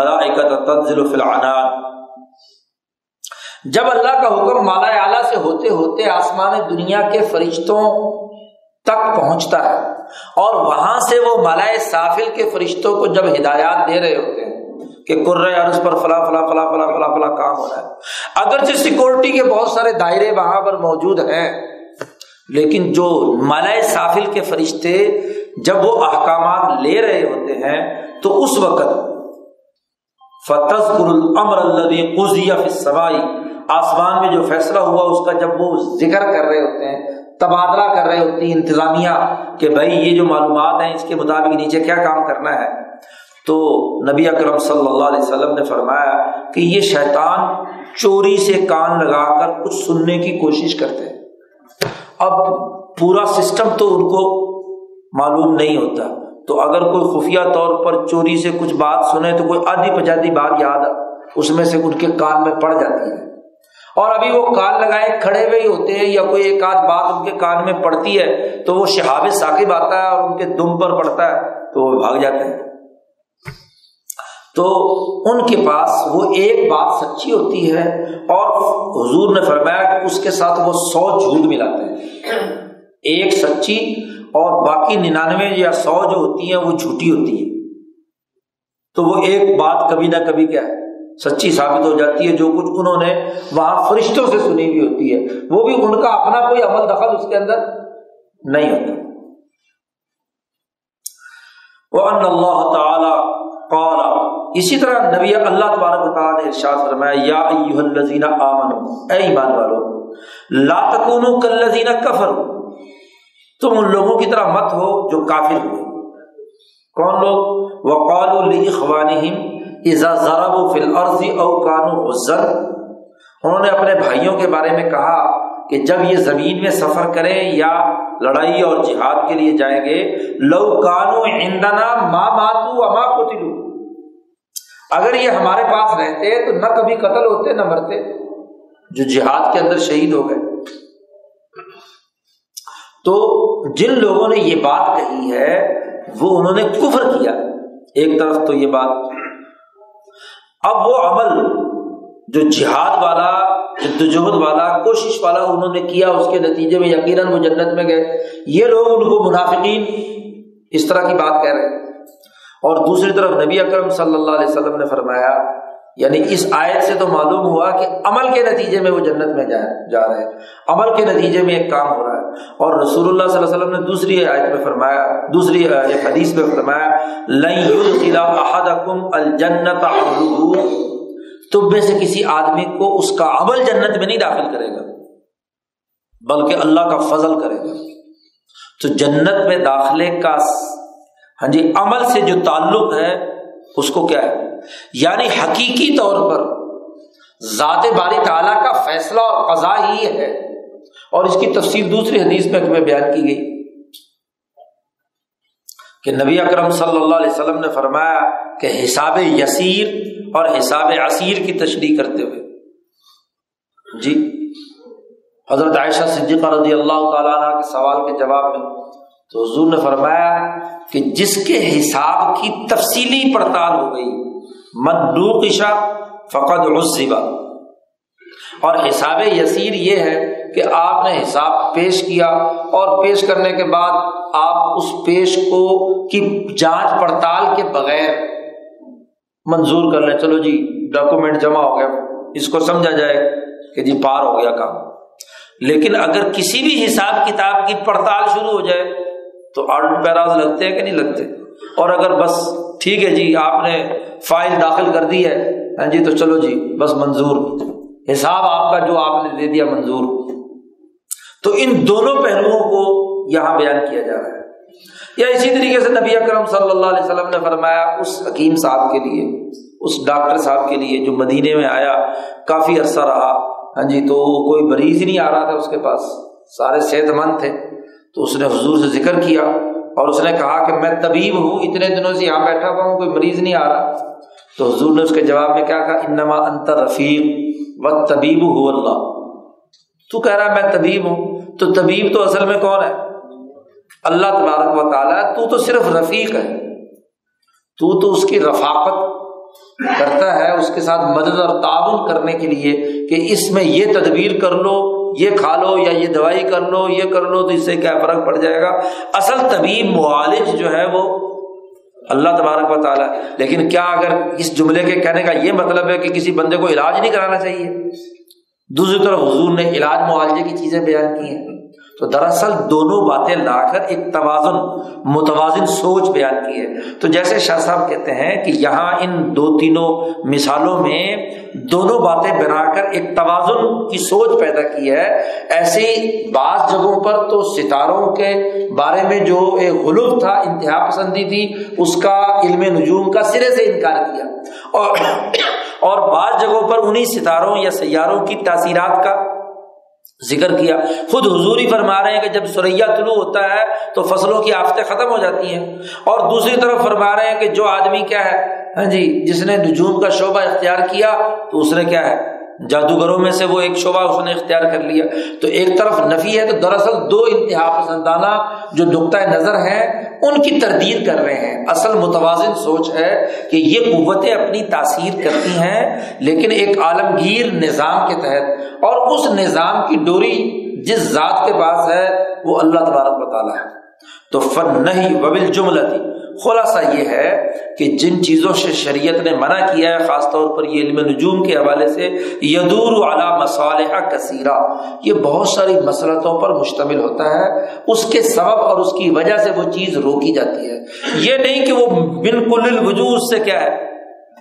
تنزل فی العنان۔ جب اللہ کا حکم مالا اعلیٰ سے ہوتے ہوتے آسمان دنیا کے فرشتوں تک پہنچتا ہے اور وہاں سے وہ مالائے سافل کے فرشتوں کو جب ہدایات دے رہے ہوتے ہیں کہ کرے عرض پر فلاں فلاں فلاں فلاں فلاں فلاں کام ہو رہا ہے۔ اگرچہ سیکورٹی کے بہت سارے دائرے وہاں پر موجود ہیں، لیکن جو مالائے سافل کے فرشتے جب وہ احکامات لے رہے ہوتے ہیں، تو اس وقت فتح الامر اللہ سوائی آسمان میں جو فیصلہ ہوا، اس کا جب وہ ذکر کر رہے ہوتے ہیں، تبادلہ کر رہے ہوتی ہیں، انتظامیہ کہ بھائی یہ جو معلومات ہیں، اس کے مطابق نیچے کیا کام کرنا ہے؟ تو نبی اکرم صلی اللہ علیہ وسلم نے فرمایا کہ یہ شیطان چوری سے کان لگا کر کچھ سننے کی کوشش کرتے ہیں۔ اب پورا سسٹم تو ان کو معلوم نہیں ہوتا۔ تو اگر کوئی خفیہ طور پر چوری سے کچھ بات سنے تو کوئی آدھی پچاتی بات یاد اس میں سے ان کے کان میں پڑ جاتی ہے۔ اور ابھی وہ کان لگائے کھڑے ہوئے ہی ہوتے ہیں یا کوئی ایک آدھ بات ان کے کان میں پڑتی ہے تو وہ شہاب ثاقب آتا ہے اور ان کے دم پر پڑتا ہے تو وہ بھاگ جاتے ہیں۔ تو ان کے پاس وہ ایک بات سچی ہوتی ہے اور حضور نے فرمایا کہ اس کے ساتھ وہ سو جھوٹ ملاتے ہیں۔ ایک سچی اور باقی ننانوے یا سو جو ہوتی ہیں وہ جھوٹی ہوتی ہے تو وہ ایک بات کبھی نہ کبھی کیا ہے، سچی ثابت ہو جاتی ہے، جو کچھ انہوں نے وہاں فرشتوں سے سنی ہوئی ہوتی ہے۔ وہ بھی ان کا اپنا کوئی عمل دخل اس کے اندر نہیں ہوتا۔ وہ ان اللہ تعالی قال، اسی طرح نبی اللہ تبارک تعالیٰ نے ارشاد فرمایا، یا ایوہ الذین آمنوا، اے ایمان والو، لا تکونوا کالذین کفروا تم ان لوگوں کی طرح مت ہو جو کافر ہوئے۔ کون لوگ؟ وقال اخوان او کانو غزن انہوں نے اپنے بھائیوں کے بارے میں کہا کہ جب یہ زمین میں سفر کریں یا لڑائی اور جہاد کے لیے جائیں گے، لو کانو عندنا ماں ماتو اما کو اگر یہ ہمارے پاس رہتے تو نہ کبھی قتل ہوتے نہ مرتے۔ جو جہاد کے اندر شہید ہو گئے۔ تو جن لوگوں نے یہ بات کہی ہے، وہ انہوں نے کفر کیا۔ ایک طرف تو یہ بات، اب وہ عمل جو جہاد والا جدوجہد والا، کوشش والا انہوں نے کیا، اس کے نتیجے میں یقیناً وہ جنت میں گئے۔ یہ لوگ ان کو منافقین اس طرح کی بات کہہ رہے ہیں۔ اور دوسری طرف نبی اکرم صلی اللہ علیہ وسلم نے فرمایا یعنی اس آیت سے تو معلوم ہوا کہ عمل کے نتیجے میں وہ جنت میں جا جا رہے ہیں۔ عمل کے نتیجے میں ایک کام ہو رہا ہے۔ اور رسول اللہ صلی اللہ علیہ وسلم نے دوسری آیت میں فرمایا، دوسری ایک حدیث میں فرمایا الجنت تم میں سے کسی آدمی کو اس کا عمل جنت میں نہیں داخل کرے گا، بلکہ اللہ کا فضل کرے گا۔ تو جنت میں داخلے کا ہاں جی عمل سے جو تعلق ہے، اس کو کیا ہے؟ یعنی حقیقی طور پر، ذات باری تعالیٰ کا فیصلہ اور قضا ہی ہے۔ اور اس کی تفصیل دوسری حدیث میں تمہیں بیان کی گئی کہ نبی اکرم صلی اللہ علیہ وسلم نے فرمایا کہ حساب یسیر اور حساب عصیر کی تشریح کرتے ہوئے۔ جی حضرت عائشہ صدیقہ رضی اللہ تعالیٰ عنہ کے سوال کے جواب میں تو حضور نے فرمایا کہ جس کے حساب کی تفصیلی پڑتال ہو گئی مدوق عشا فقط عزبا اور حساب یسیر یہ ہے کہ آپ نے حساب پیش کیا اور پیش کرنے کے بعد آپ اس پیش کو کی جانچ پڑتال کے بغیر منظور کر لیں۔ چلو جی ڈاکومنٹ جمع ہو گیا۔ اس کو سمجھا جائے کہ جی پار ہو گیا کام۔ لیکن اگر کسی بھی حساب کتاب کی پڑتال شروع ہو جائے تو آرڈر پیراز لگتے ہیں کہ نہیں لگتے؟ اور اگر بس، ٹھیک ہے جی آپ نے فائل داخل کر دی ہے۔ ہاں جی تو چلو جی بس منظور۔ حساب آپ کا جو آپ نے دے دیا منظور۔ تو ان دونوں پہلوؤں کو یہاں بیان کیا جا رہا ہے۔ یا اسی طریقے سے نبی اکرم صلی اللہ علیہ وسلم نے فرمایا، اس حکیم صاحب کے لیے، اس ڈاکٹر صاحب کے لیے جو مدینے میں آیا، کافی عرصہ رہا۔ ہاں جی تو کوئی مریض ہی نہیں آ رہا تھا اس کے پاس۔ سارے صحت مند تھے۔ تو اس نے حضور سے ذکر کیا۔ اور اس نے کہا کہ میں طبیب ہوں، اتنے دنوں سے یہاں بیٹھا ہوا ہوں، کوئی مریض نہیں آ رہا۔ تو حضور نے اس کے جواب میں کیا کہا، انما انتر رفیق و طبیب ہو اللہ۔ تو کہہ رہا میں طبیب ہوں، تو طبیب تو اصل میں کون ہے؟ اللہ تبارک و تعالیٰ، تو تو صرف رفیق ہے۔ تو تو اس کی رفاقت کرتا ہے، اس کے ساتھ مدد اور تعاون کرنے کے لیے کہ اس میں یہ تدبیر کر لو یہ کھا لو یا یہ دوائی کر لو، یہ کر لو، تو اس سے کیا فرق پڑ جائے گا؟ اصل طبیب معالج جو ہے وہ اللہ تبارک و تعالیٰ لیکن کیا اگر اس جملے کے کہنے کا یہ مطلب ہے کہ کسی بندے کو علاج نہیں کرانا چاہیے؟ دوسری طرف حضور نے علاج معالجے کی چیزیں بیان کی ہیں۔ تو دراصل دونوں باتیں لا کر ایک توازن، متوازن سوچ بیان کی ہے۔ تو جیسے شاہ صاحب کہتے ہیں کہ یہاں ان دو تینوں مثالوں میں دونوں باتیں بنا کر ایک توازن کی سوچ پیدا کی ہے۔ ایسی بعض جگہوں پر تو ستاروں کے بارے میں جو ایک غلوف تھا، انتہا پسندی تھی، اس کا علم نجوم کا سرے سے انکار کیا۔ اور اور بعض جگہوں پر انہیں ستاروں یا سیاروں کی تاثیرات کا ذکر کیا۔ خود حضوری فرما رہے ہیں کہ جب سریا طلوع ہوتا ہے تو فصلوں کی آفتیں ختم ہو جاتی ہیں۔ اور دوسری طرف فرما رہے ہیں کہ جو آدمی کیا ہے ہاں جی جس نے نجوم کا شعبہ اختیار کیا تو اس نے کیا ہے، جادوگروں میں سے وہ ایک شعبہ اس نے اختیار کر لیا۔ تو ایک طرف نفی ہے تو دراصل دو انتہا پسندانہ جو نقطۂ نظر ہیں ان کی تردید کر رہے ہیں۔ اصل متوازن سوچ ہے کہ یہ قوتیں اپنی تاثیر کرتی ہیں، لیکن ایک عالمگیر نظام کے تحت، اور اس نظام کی ڈوری جس ذات کے پاس ہے، وہ اللہ تبارک بطالہ ہے۔ تو فن نہیں وبل جملتی خلاصہ یہ ہے کہ جن چیزوں سے شریعت نے منع کیا ہے، خاص طور پر یہ علم نجوم کے حوالے سے، یدور اعلیٰ مسالحہ کثیرہ، یہ بہت ساری مسلطوں پر مشتمل ہوتا ہے۔ اس کے سبب اور اس کی وجہ سے وہ چیز روکی جاتی ہے۔ یہ نہیں کہ وہ بالکل الوجود سے کیا ہے،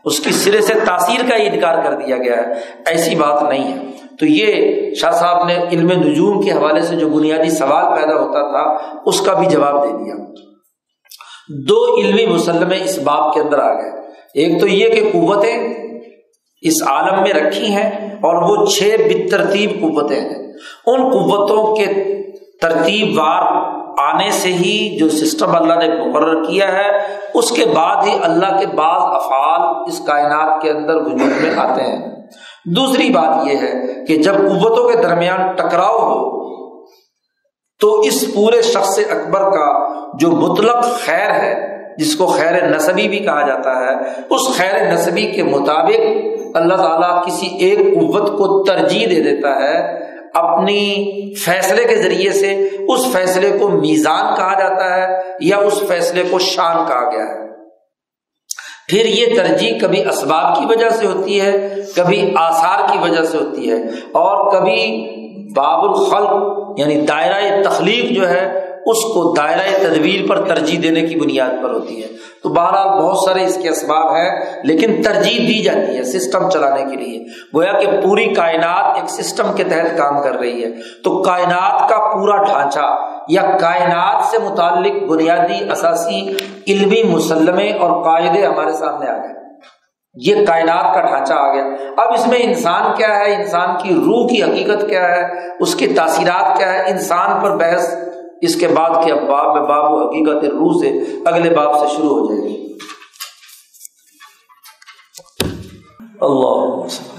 اس کی سرے سے تاثیر کا ہی انکار کر دیا گیا ہے۔ ایسی بات نہیں ہے۔ تو یہ شاہ صاحب نے علم نجوم کے حوالے سے جو بنیادی سوال پیدا ہوتا تھا، اس کا بھی جواب دے دیا۔ دو علمی مسلم اس باب کے اندر آ گئے۔ ایک تو یہ کہ قوتیں اس عالم میں رکھی ہیں اور وہ چھ بترتیب قوتیں ہیں۔ ان قوتوں کے ترتیب وار آنے سے ہی جو سسٹم اللہ نے مقرر کیا ہے، اس کے بعد ہی اللہ کے بعض افعال اس کائنات کے اندر وجود میں آتے ہیں۔ دوسری بات یہ ہے کہ جب قوتوں کے درمیان ٹکراؤ ہو، تو اس پورے شخص اکبر کا جو مطلق خیر ہے، جس کو خیر نصبی بھی کہا جاتا ہے، اس خیر نصبی کے مطابق اللہ تعالیٰ کسی ایک قوت کو ترجیح دے دیتا ہے اپنی فیصلے کے ذریعے سے۔ اس فیصلے کو میزان کہا جاتا ہے یا اس فیصلے کو شان کہا گیا ہے۔ پھر یہ ترجیح کبھی اسباب کی وجہ سے ہوتی ہے، کبھی آثار کی وجہ سے ہوتی ہے اور کبھی باب الخلق یعنی دائرۂ تخلیق جو ہے اس کو دائرۂ تدبیر پر ترجیح دینے کی بنیاد پر ہوتی ہے۔ تو بہرحال بہت سارے اس کے اسباب ہیں، لیکن ترجیح دی جاتی ہے سسٹم چلانے کے لیے۔ گویا کہ پوری کائنات ایک سسٹم کے تحت کام کر رہی ہے۔ تو کائنات کا پورا ڈھانچہ یا کائنات سے متعلق بنیادی اثاثی علمی مسلمے اور قاعدے ہمارے سامنے آ گئے۔ یہ کائنات کا ڈھانچہ آ گیا۔ اب اس میں انسان کیا ہے؟ انسان کی روح کی حقیقت کیا ہے؟ اس کی تاثیرات کیا ہے انسان پر بحث اس کے بعد کے اب باب میں باب و حقیقت روح سے اگلے باب سے شروع ہو جائے گی۔ اللہ